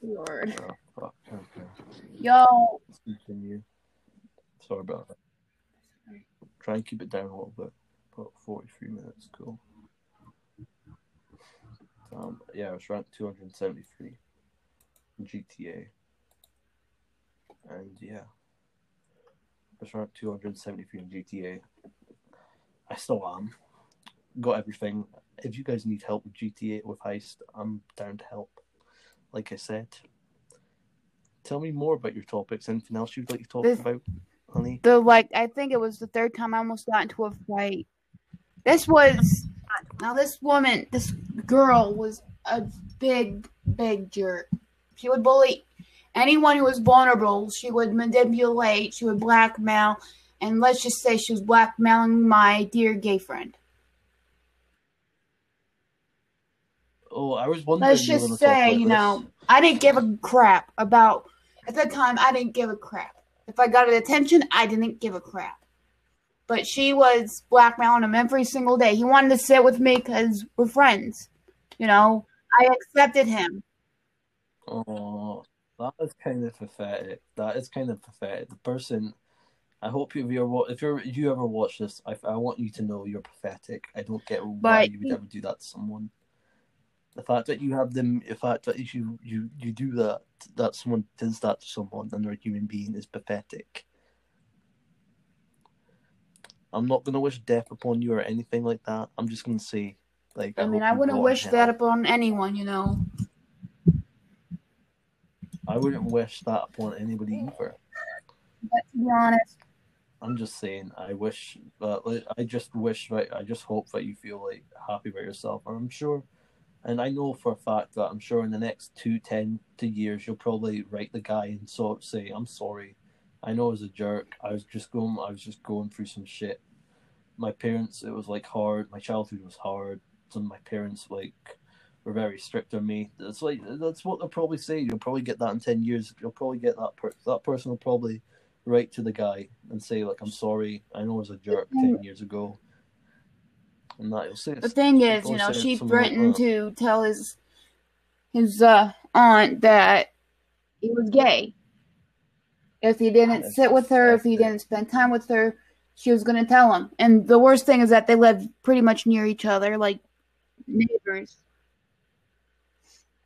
Lord, oh, fuck. okay. Yo, let's continue. Sorry about that. Try and keep it down a little bit about 43 minutes cool um, yeah, I was ranked 273 in GTA. And yeah, I was ranked 273 in GTA. I still am. Got everything. If you guys need help with GTA with Heist, I'm down to help. Like I said. Tell me more about your topics. Anything else you'd like to talk This- about, honey? the like I think it was the third time I almost got into a fight. This was now this woman, this girl was a big, big jerk. She would bully anyone who was vulnerable. She would manipulate. She would blackmail, and let's just say she was blackmailing my dear gay friend. Oh, I was wondering. Let's just say, you this. know, I didn't give a crap about. At that time, I didn't give a crap. If I got an attention, I didn't give a crap. But she was blackmailing him every single day. He wanted to sit with me because we're friends. You know, I accepted him. Oh, that is kind of pathetic. That is kind of pathetic. The person, I hope if you're if you're you ever watch this, I, I want you to know you're pathetic. I don't get why But- you would ever do that to someone. The fact that you have them, the fact that you you you do that, that someone does that to someone and they're a human being is pathetic. I'm not gonna wish death upon you or anything like that. I'm just gonna say, like, I mean, I wouldn't wish hell. that upon anyone, you know. I wouldn't wish that upon anybody either. But to be honest, I'm just saying, I wish, uh, like, I just wish, right, I just hope that you feel like happy about yourself. And I'm sure, and I know for a fact that I'm sure in the next two, ten to years, you'll probably write the guy and sort of say, I'm sorry. I know I was a jerk. I was just going, I was just going through some shit. My parents, it was like hard. My childhood was hard. Some of my parents, like, were very strict on me. It's like, that's what they'll probably say. You'll probably get that in 10 years. You'll probably get that, per- that person will probably write to the guy and say like I'm sorry, I know I was a jerk ten years ago. And that he'll say the thing is, you know, she something like threatened to tell his his uh, aunt that he was gay. If he didn't sit with her, if he didn't spend time with her, she was going to tell him. And the worst thing is that they live pretty much near each other, like neighbors.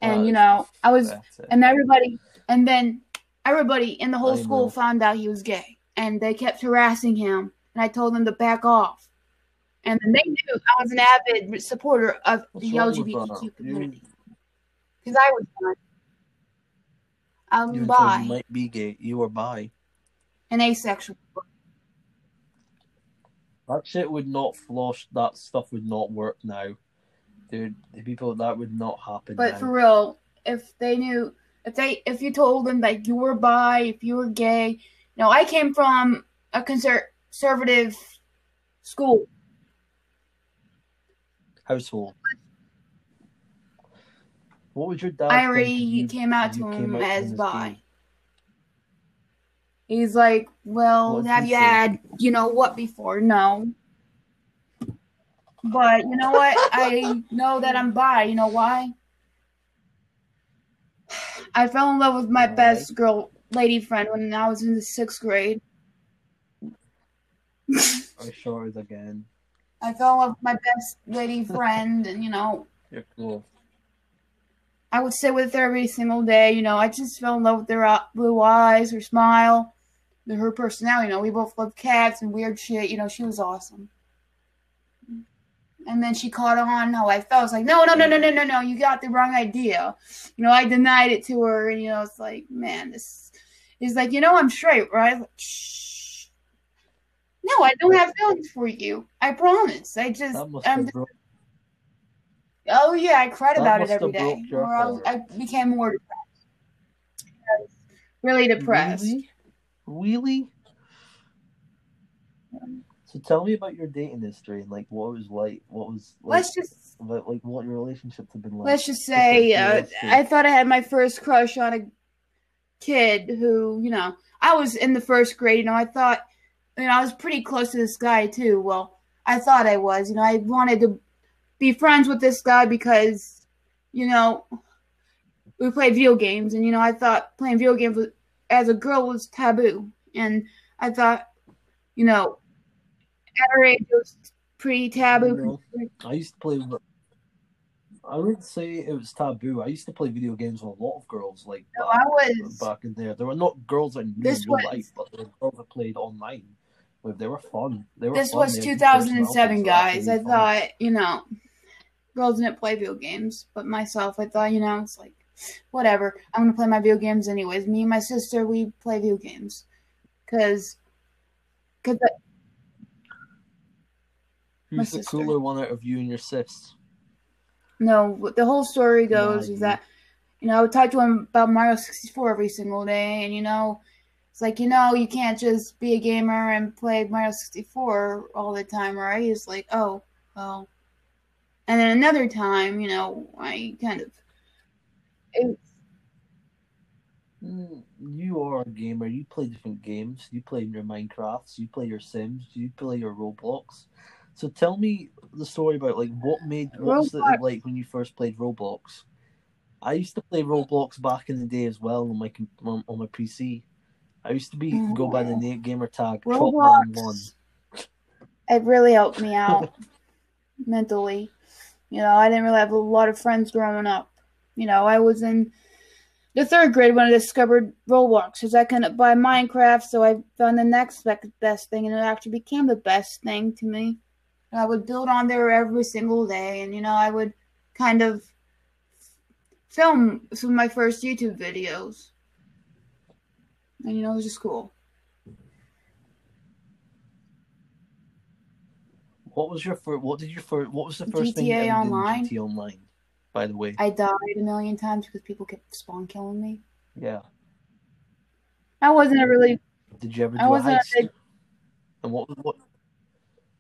And you know, I was and everybody and then everybody in the whole school found out he was gay and they kept harassing him and i told them to back off. And then they knew i was an avid supporter of What's the lgbtq community. Because i was one i'm You, you, until you might be gay. You are bi. and asexual That shit would not flush. That stuff would not work now, dude. The people that would not happen. but now. for real if they knew if they if you told them that you were bi if you were gay no, i came from a conser- conservative school household. What would your dad? I already you- came out to him out as bi. He's like, well, What'd have you say? had, you know, what before? No. But you know what? I know that I'm bi. You know why? I fell in love with my Why? best girl, lady friend, when I was in the sixth grade. I shorted again. I fell in love with my best lady friend, and you know, You're cool. I would sit with her every single day. You know, I just fell in love with her uh, blue eyes, her smile, her personality. You know, we both love cats and weird shit. You know, she was awesome. And then she caught on how I felt. I was like, no, no, no, no, no, no, no. You got the wrong idea. You know, I denied it to her. And, you know, it's like, man, this is like, you know, I'm straight, right? Like, Shh. No, I don't have feelings for you. I promise. I just, I'm broke. Oh yeah, I cried That about it every day. Or I, was, I became more depressed. Really depressed. Really? Really? So tell me about your dating history and like what was like. What was like, Let's just about, like what your relationships have been like. let's just Just say uh. I thought I had my first crush on a kid who, you know, I was in the first grade. You know, I thought, you know, I was pretty close to this guy too. Well, I thought I was. You know, I wanted to be friends with this guy because, you know, we played video games, and you know, I thought playing video games was, as a girl was taboo, and I thought, you know, at our age it was pretty taboo. I used to play. I wouldn't say it was taboo. I used to play video games with a lot of girls. Like No, back, I was. back in there, there were not girls I knew This in real was- life, but there were girls I played online. They were fun. They were. This fun. was They 2007, guys. I were really fun. thought, you know, girls didn't play video games, but myself, I thought, you know, it's like, whatever. I'm gonna play my video games anyways. Me and my sister, we play video games, cause, cause I- Who's the sister. cooler one out of you and your sis? no, the whole story goes Yeah, is that, you know, I would talk to him about Mario 64 every single day, and you know, it's like, you know, you can't just be a gamer and play Mario 64 all the time, right? It's like, oh, well. And then another time, you know, I kind of. It, Mm, You are a gamer. You play different games. You play your Minecrafts. You play your Sims. You play your Roblox. So tell me the story about like what made what's it Roblox. like when you first played Roblox. I used to play Roblox back in the day as well on my on, on my PC. I used to be go by the name gamer tag Chopman One. It really helped me out mentally. You know, I didn't really have a lot of friends growing up. You know, I was in the third grade when I discovered Roblox because I couldn't buy Minecraft, so I found the next best thing, and it actually became the best thing to me. And I would build on there every single day, and you know, I would kind of film some of my first YouTube videos, and you know, it was just cool. What was your first? What did your first? What was the first thing you GTA ever Online? did in GTA Online? By the way, I died a million times because people kept spawn killing me. yeah. I wasn't a really Did you ever do I wasn't a heist? big- And what what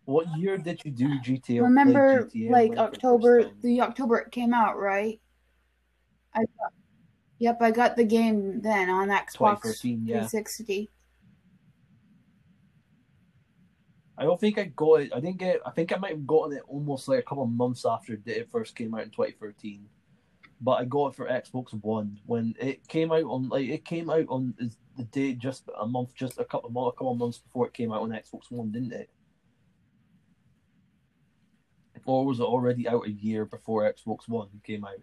what year did you do GTA? remember GTA like October the October it came out, right? I got, Yep, I got the game then on Xbox 2013, yeah. 360. I don't think I got it. I didn't get. I think I might have gotten it almost like a couple months after it first came out in 2013. But I got it for Xbox One when it came out on like it came out on the- the day just a month, just a couple of a couple of months before it came out on Xbox One, didn't it? Or was it already out a year before Xbox One came out?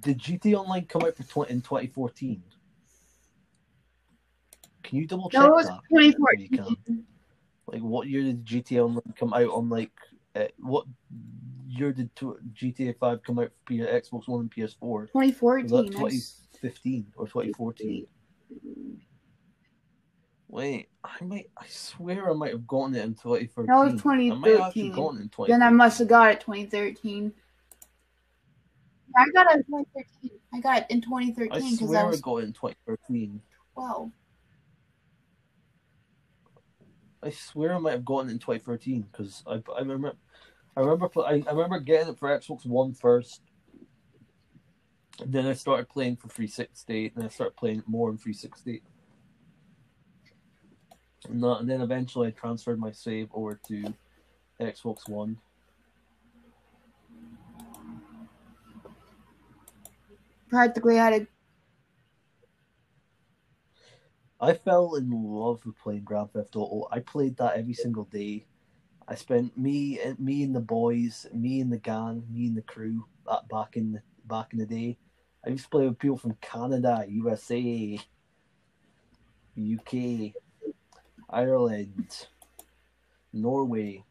Did GT Online come out for 20, in 2014? Can you double check No, that? 2014. Like, what year did GTA Online come out on? Like, uh, what year did tw- GTA Five come out for P- Xbox One and PS4? Was 2014. that I 2015 or 2014? Wait, I might. I swear I might have gotten it in 2013. That was I might have actually 2013. gotten it in 2013. Then I must have got it 2013. I got it in 2013. I got it in 2013 because swear I I was got it in 2013. 12. I swear I might have gotten it in 2013 because I, I remember I remember I, I remember getting it for Xbox One first. And then I started playing for 360, and I started playing more in 360. And, that, and then eventually I transferred my save over to Xbox One. Practically had a I fell in love with playing Grand Theft Auto. I played that every single day. I spent me and me and the boys, me and the gang, me and the crew back in the back in the day. I used to play with people from Canada, USA, UK, Ireland, Norway.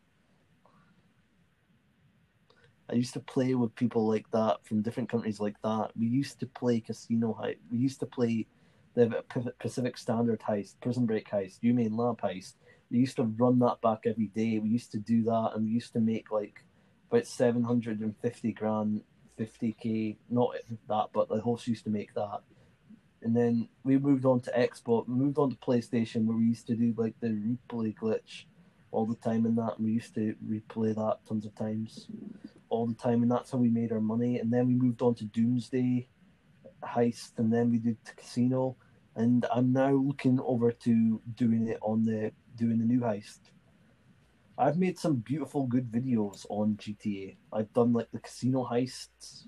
I used to play with people like that from different countries like that. We used to play casino heist. We used to play the Pacific Standard heist, Prison Break heist, Humane Lab heist. We used to run that back every day. We used to do that, and we used to make like about seven hundred and fifty grand, fifty k. Not that, but the host used to make that. And then we moved on to Xbox. We moved on to PlayStation, where we used to do like the replay glitch all the time in that. And we used to replay that tons of times, all the time, and that's how we made our money. And then we moved on to Doomsday heist, and then we did Casino. And I'm now looking over to doing it on the doing the new heist. I've made some beautiful, good videos on GTA. I've done like the casino heists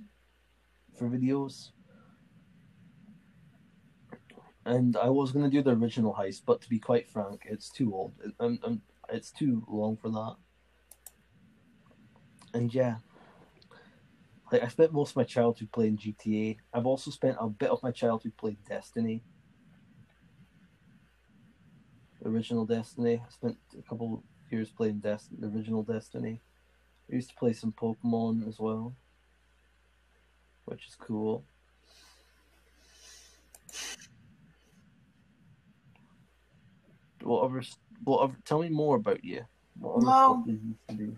for videos. And I was gonna do the original heist, but to be quite frank, it's too old. I'm, I'm, it's too long for that. And yeah, like I spent most of my childhood playing GTA. I've also spent a bit of my childhood playing Destiny. Original Destiny. I spent a couple years playing Destiny, the original Destiny. I used to play some Pokemon as well, which is cool. Whatever, whatever. Tell me more about you. What other Well- stuff you used to do?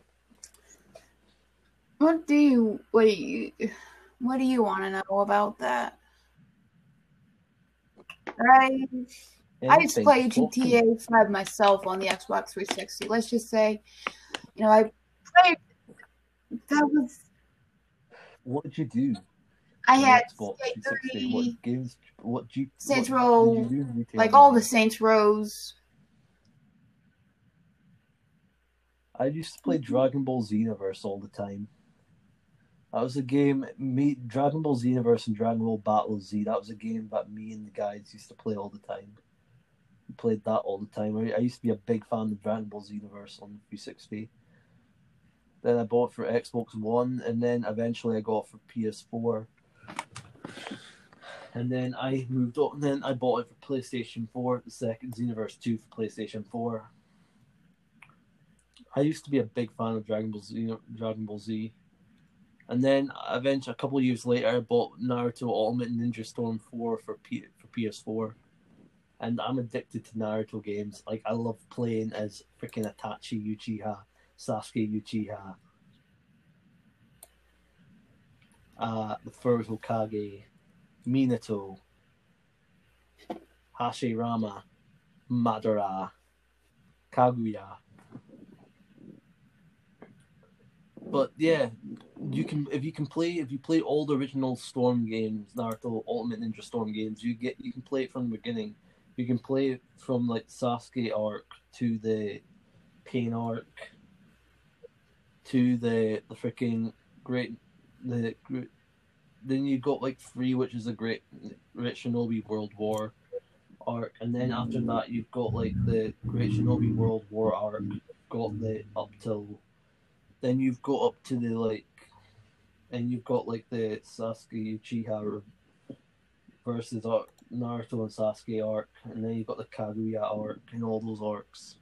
What do you what do you what do you want to know about that? I I used to Anything, play talk to me. GTA Five myself on the Xbox 360. Let's just say, you know, I played. That was What did you do? I had Xbox Skate 360? 3, What games? What do you? Saints what Row, you like all the Saints Rows. I used to play Dragon Ball Xenoverse all the time. That was a game. Me, Dragon Ball Xenoverse and Dragon Ball Battle Z. That was a game that me and the guys used to play all the time. We played that all the time. I, used to be a big fan of Dragon Ball Xenoverse on 360. Then I bought for Xbox One, and then eventually I got for PS4. And then I moved on. And then I bought it for PlayStation 4, the second Xenoverse 2 for PlayStation 4. I used to be a big fan of Dragon Ball Z. Dragon Ball Z. And then eventually, a couple of years later, I bought Naruto Ultimate Ninja Storm 4 for P- for PS4. And I'm addicted to Naruto games. Like I love playing as freaking Itachi Uchiha, Sasuke Uchiha, uh, the first Hokage, Minato, Hashirama, Madara, Kaguya. But yeah, you can if you can play if you play all the original Storm games, Naruto Ultimate Ninja Storm games, you get you can play it from the beginning. You can play it from like Sasuke arc to the Pain arc to the the freaking great the then you got like three, which is a great Great Shinobi World War arc, and then after that you've got like the Great Shinobi World War arc. Got the up till then you've got up to the like, and you've got like the Sasuke Uchiha versus arc, Naruto and Sasuke arc, and then you've got the Kaguya arc and all those arcs.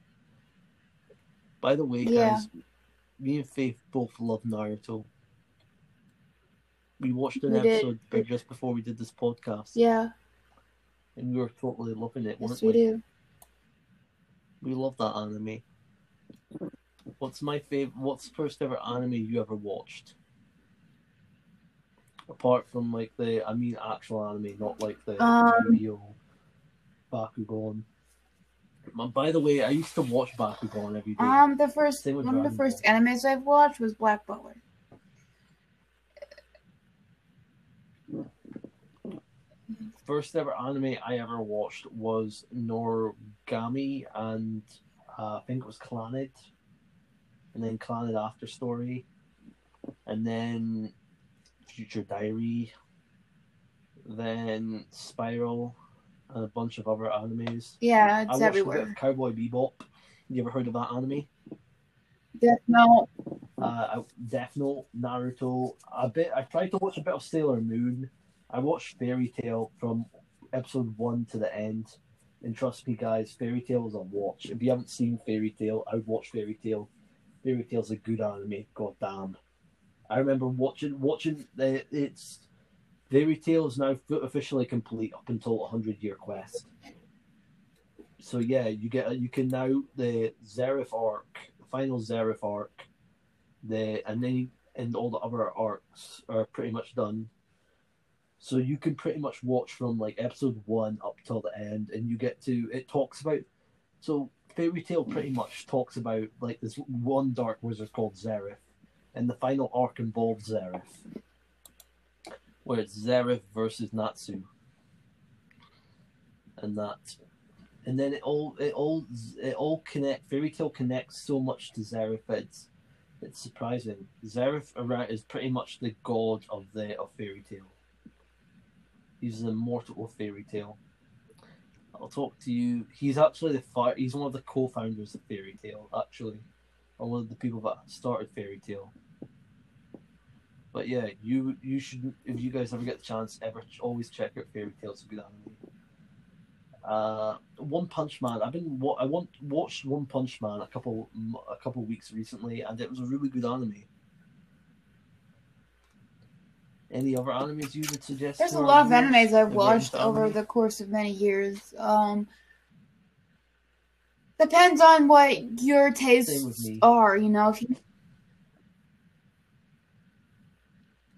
By the way, Yeah. guys, me and Faith both love Naruto. We watched an We episode b- just before we did this podcast, Yeah, and we were totally loving it, weren't yes, we do. We love that anime. What's my favorite? What's the first ever anime you ever watched? Apart from like the, I mean, actual anime, not like the Um, Yu-Gi-Oh, Bakugan. By the way, I used to watch Bakugan every day. Um, the first one of the Dragon first animes I've watched was Black Butler. First ever anime I ever watched was Noragami, and uh, I think it was Clannad, and then Clannad After Story, and then Future Diary, then Spiral, and a bunch of other animes. Yeah, I it's watched a bit everywhere. of Cowboy Bebop. You ever heard of that anime? Death Note. Uh, I- Death Note, Naruto. A bit. I tried to watch a bit of Sailor Moon. I watched Fairy Tail from episode one to the end. And trust me, guys, Fairy Tail is a watch. If you haven't seen Fairy Tail, I would watch Fairy Tail. Fairy Tail's a good anime. God damn. I remember watching watching the it's Fairy Tail is now officially complete up until hundred year quest. So yeah, you get you can now the Zeref arc, the final Zeref arc, the and then and all the other arcs are pretty much done. So you can pretty much watch from like episode one up till the end, and you get to it talks about. So Fairy Tail pretty hmm. much talks about like this one dark wizard called Zeref, and the final arc involves Zeref, where it's Zeref versus Natsu, and that, and then it all it all it all connect. Fairy Tail connects so much to that It's it's surprising. Ara- is pretty much the god of the of Fairy Tail. He's an immortal of Fairy Tail. I'll talk to you. He's actually the he's one of the co-founders of Fairy Tail, actually, or one of the people that started Fairy Tail. But yeah, you you should if you guys ever get the chance, ever always check out Fairy Tail. It's a good anime. Uh, One Punch Man. I've been I want watched One Punch Man a couple a couple weeks recently, and it was a really good anime. Any other animes you would suggest? There's a lot of animes I've watched over anime? the course of many years. Um, depends on what your tastes are. You know, if you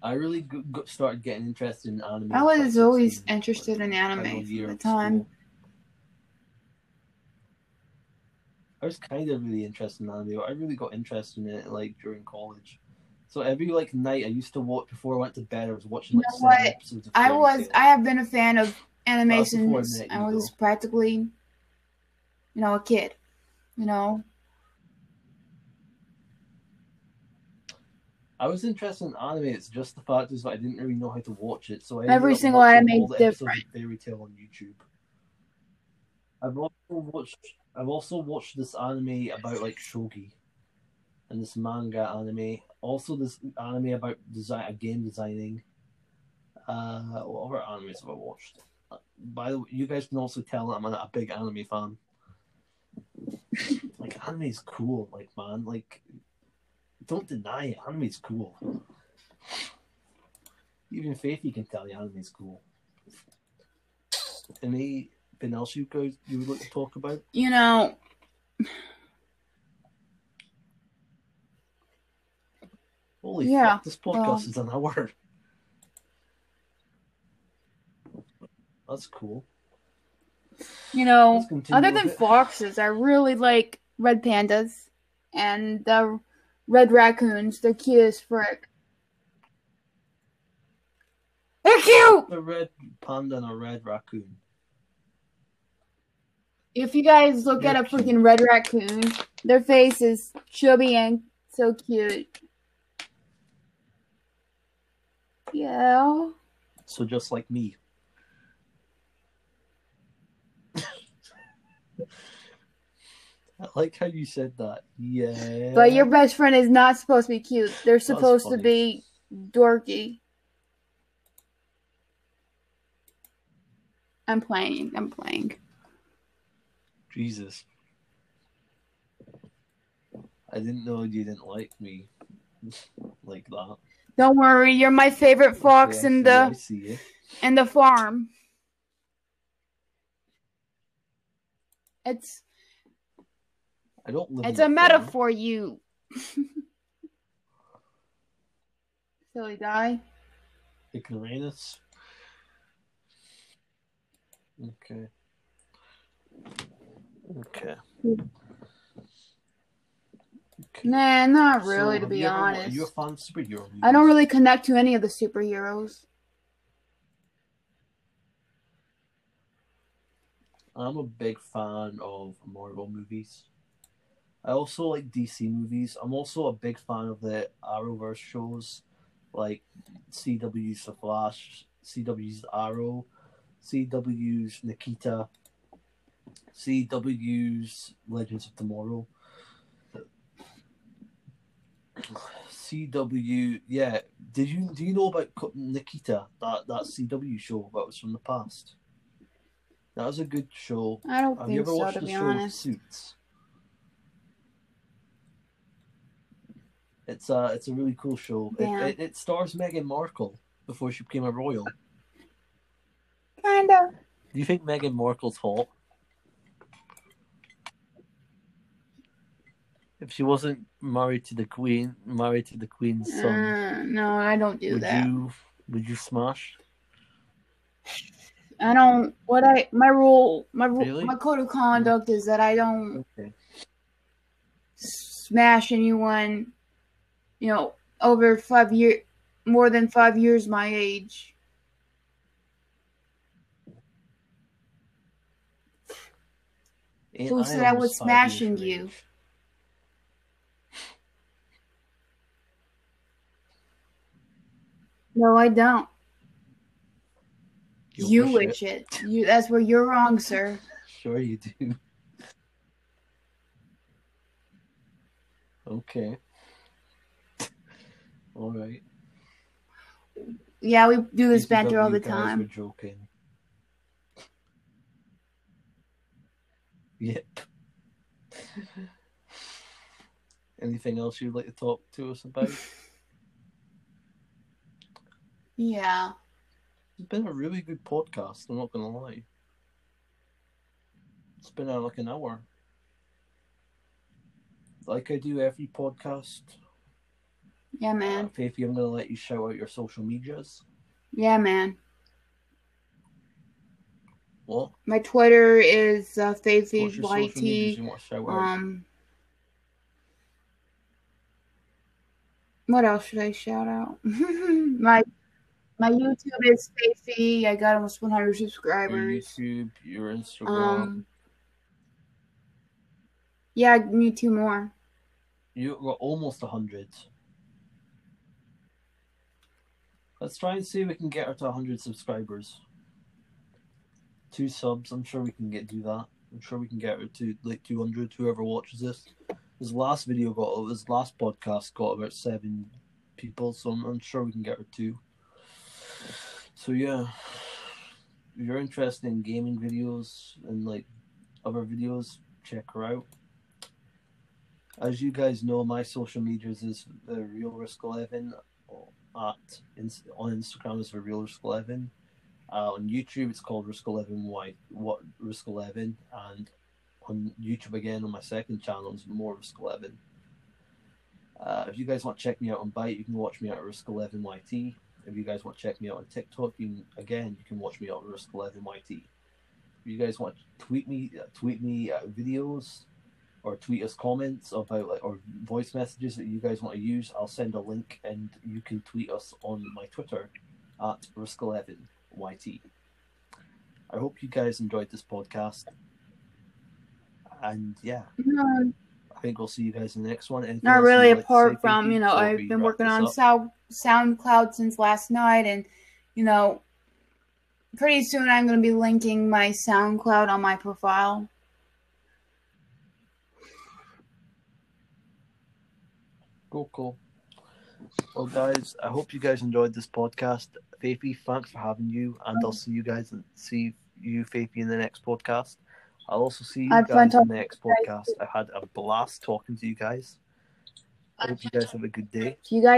I really g- g- started getting interested in anime. I was always 16. interested in anime at the time. school. I was kind of really interested in anime, I really got interested in it like during college. So every like night I used to watch before I went to bed. I was watching like You know seven what? episodes I was I have been a fan of was before I animations. I was though. practically, you know, a kid. You know, I was interested in anime. It's just the fact is that I didn't really know how to watch it. So I Every single anime different. Fairy Tail on YouTube. I've also watched. I've also watched this anime about like shogi. And this manga anime. Also, this anime about design, game designing. Uh, what other animes have I watched? By the way, you guys can also tell I'm a, a big anime fan. like anime is cool, like man, like don't deny it. Anime is cool. Even Faiffy can tell you anime is cool. Anything else you guys you would like to talk about? You know, Holy Yeah, fuck, this podcast well- is an hour. That's cool. you know, other than foxes, I really like red pandas and the red raccoons. They're cute as frick. They're cute. A red panda and a red raccoon. If you guys look at a They're freaking red raccoon, their face is chubby and so cute. Yeah. So just like me. I like how you said that. Yeah. But your best friend is not supposed to be cute. They're supposed to be dorky. I'm playing. I'm playing. Jesus. I didn't know you didn't like me like that. Don't worry, you're my favorite fox I in the in the farm. It's I don't it's a farm. metaphor, you silly guy. Ignoramus. Okay. Okay. Nah, not So, really, to be you ever- Are honest. you a fan of superhero? I don't really connect to any of the superheroes. I'm a big fan of Marvel movies. I also like DC movies. I'm also a big fan of the Arrowverse shows, like CW's The Flash, CW's Arrow, CW's Nikita, CW's Legends of Tomorrow. CW, yeah. Did you do you know about Nikita? That that CW show that was from the past. That was a good show. I don't Have you think ever so, watched to the be show honest. Suits? It's a it's a really cool show. It, it, it stars Meghan Markle before she became a royal. Kinda. Do you think Meghan Markle's hot? If she wasn't married to the queen, married to the queen's son, Uh, no, I don't do would that. you would you smash? I don't. What I my rule, my rule, Really? my code of conduct is that I don't Okay. smash anyone. You know, over five year, more than five years my age. Who said I was almost five years smashing you? age? No, I don't. You You, wish wish it. You. That's where you're wrong, sir. Sure you do. Okay. All right. Yeah, we do this banter all the guys were time. joking. Yep. Anything else you'd like to talk to us about? Yeah. It's been a really good podcast, I'm not gonna lie. It's been uh, like an hour. Like I do every podcast. Yeah, man. Uh, Faiffy, I'm gonna let you shout out your social medias. Yeah, man. What? My Twitter is uh, What's your social medias FaiffyYT. you want to shout out? Um, what else should I shout out? my my YouTube is Faiffy. I got almost 100 your subscribers. YouTube, your Instagram. Um, yeah, me two more. You got almost a hundred. Let's try and see if we can get her to hundred subscribers. Two subs. I'm sure we can get do that. I'm sure we can get her to like two hundred. Whoever watches this, His last video got his last podcast got about seven people, so I'm, I'm sure we can get her too. So yeah, if you're interested in gaming videos and like other videos, check her out. As you guys know, my social medias is the Real Risk Eleven at on Instagram is the Real Risk Eleven. Uh, on YouTube, it's called Risk Eleven White What Risk Eleven, and on YouTube again on my second channel is more Risk Eleven. Uh, if you guys want to check me out on Byte, you can watch me at Risk Eleven YT. If you guys want to check me out on TikTok, you again you can watch me at Risk Eleven YT. If you guys want to tweet me, uh, tweet me uh, videos or tweet us comments about like or voice messages that you guys want to use, I'll send a link and you can tweet us on my Twitter at Risk11YT. I hope you guys enjoyed this podcast. And yeah, I think we'll see you guys in the next one. Anything not really. you'd like Apart from you know, I've been working on? Sound SoundCloud since last night, and you know, pretty soon I'm going to be linking my SoundCloud on my profile. Cool, cool. Well, guys, I hope you guys enjoyed this podcast. Faiffy, thanks for having you, and I'll mm. see you guys and see you, Faiffy, in the next podcast. I'll also see you I had guys in the next podcast. I had a blast talking to you guys. I hope you guys have a good day. You guys.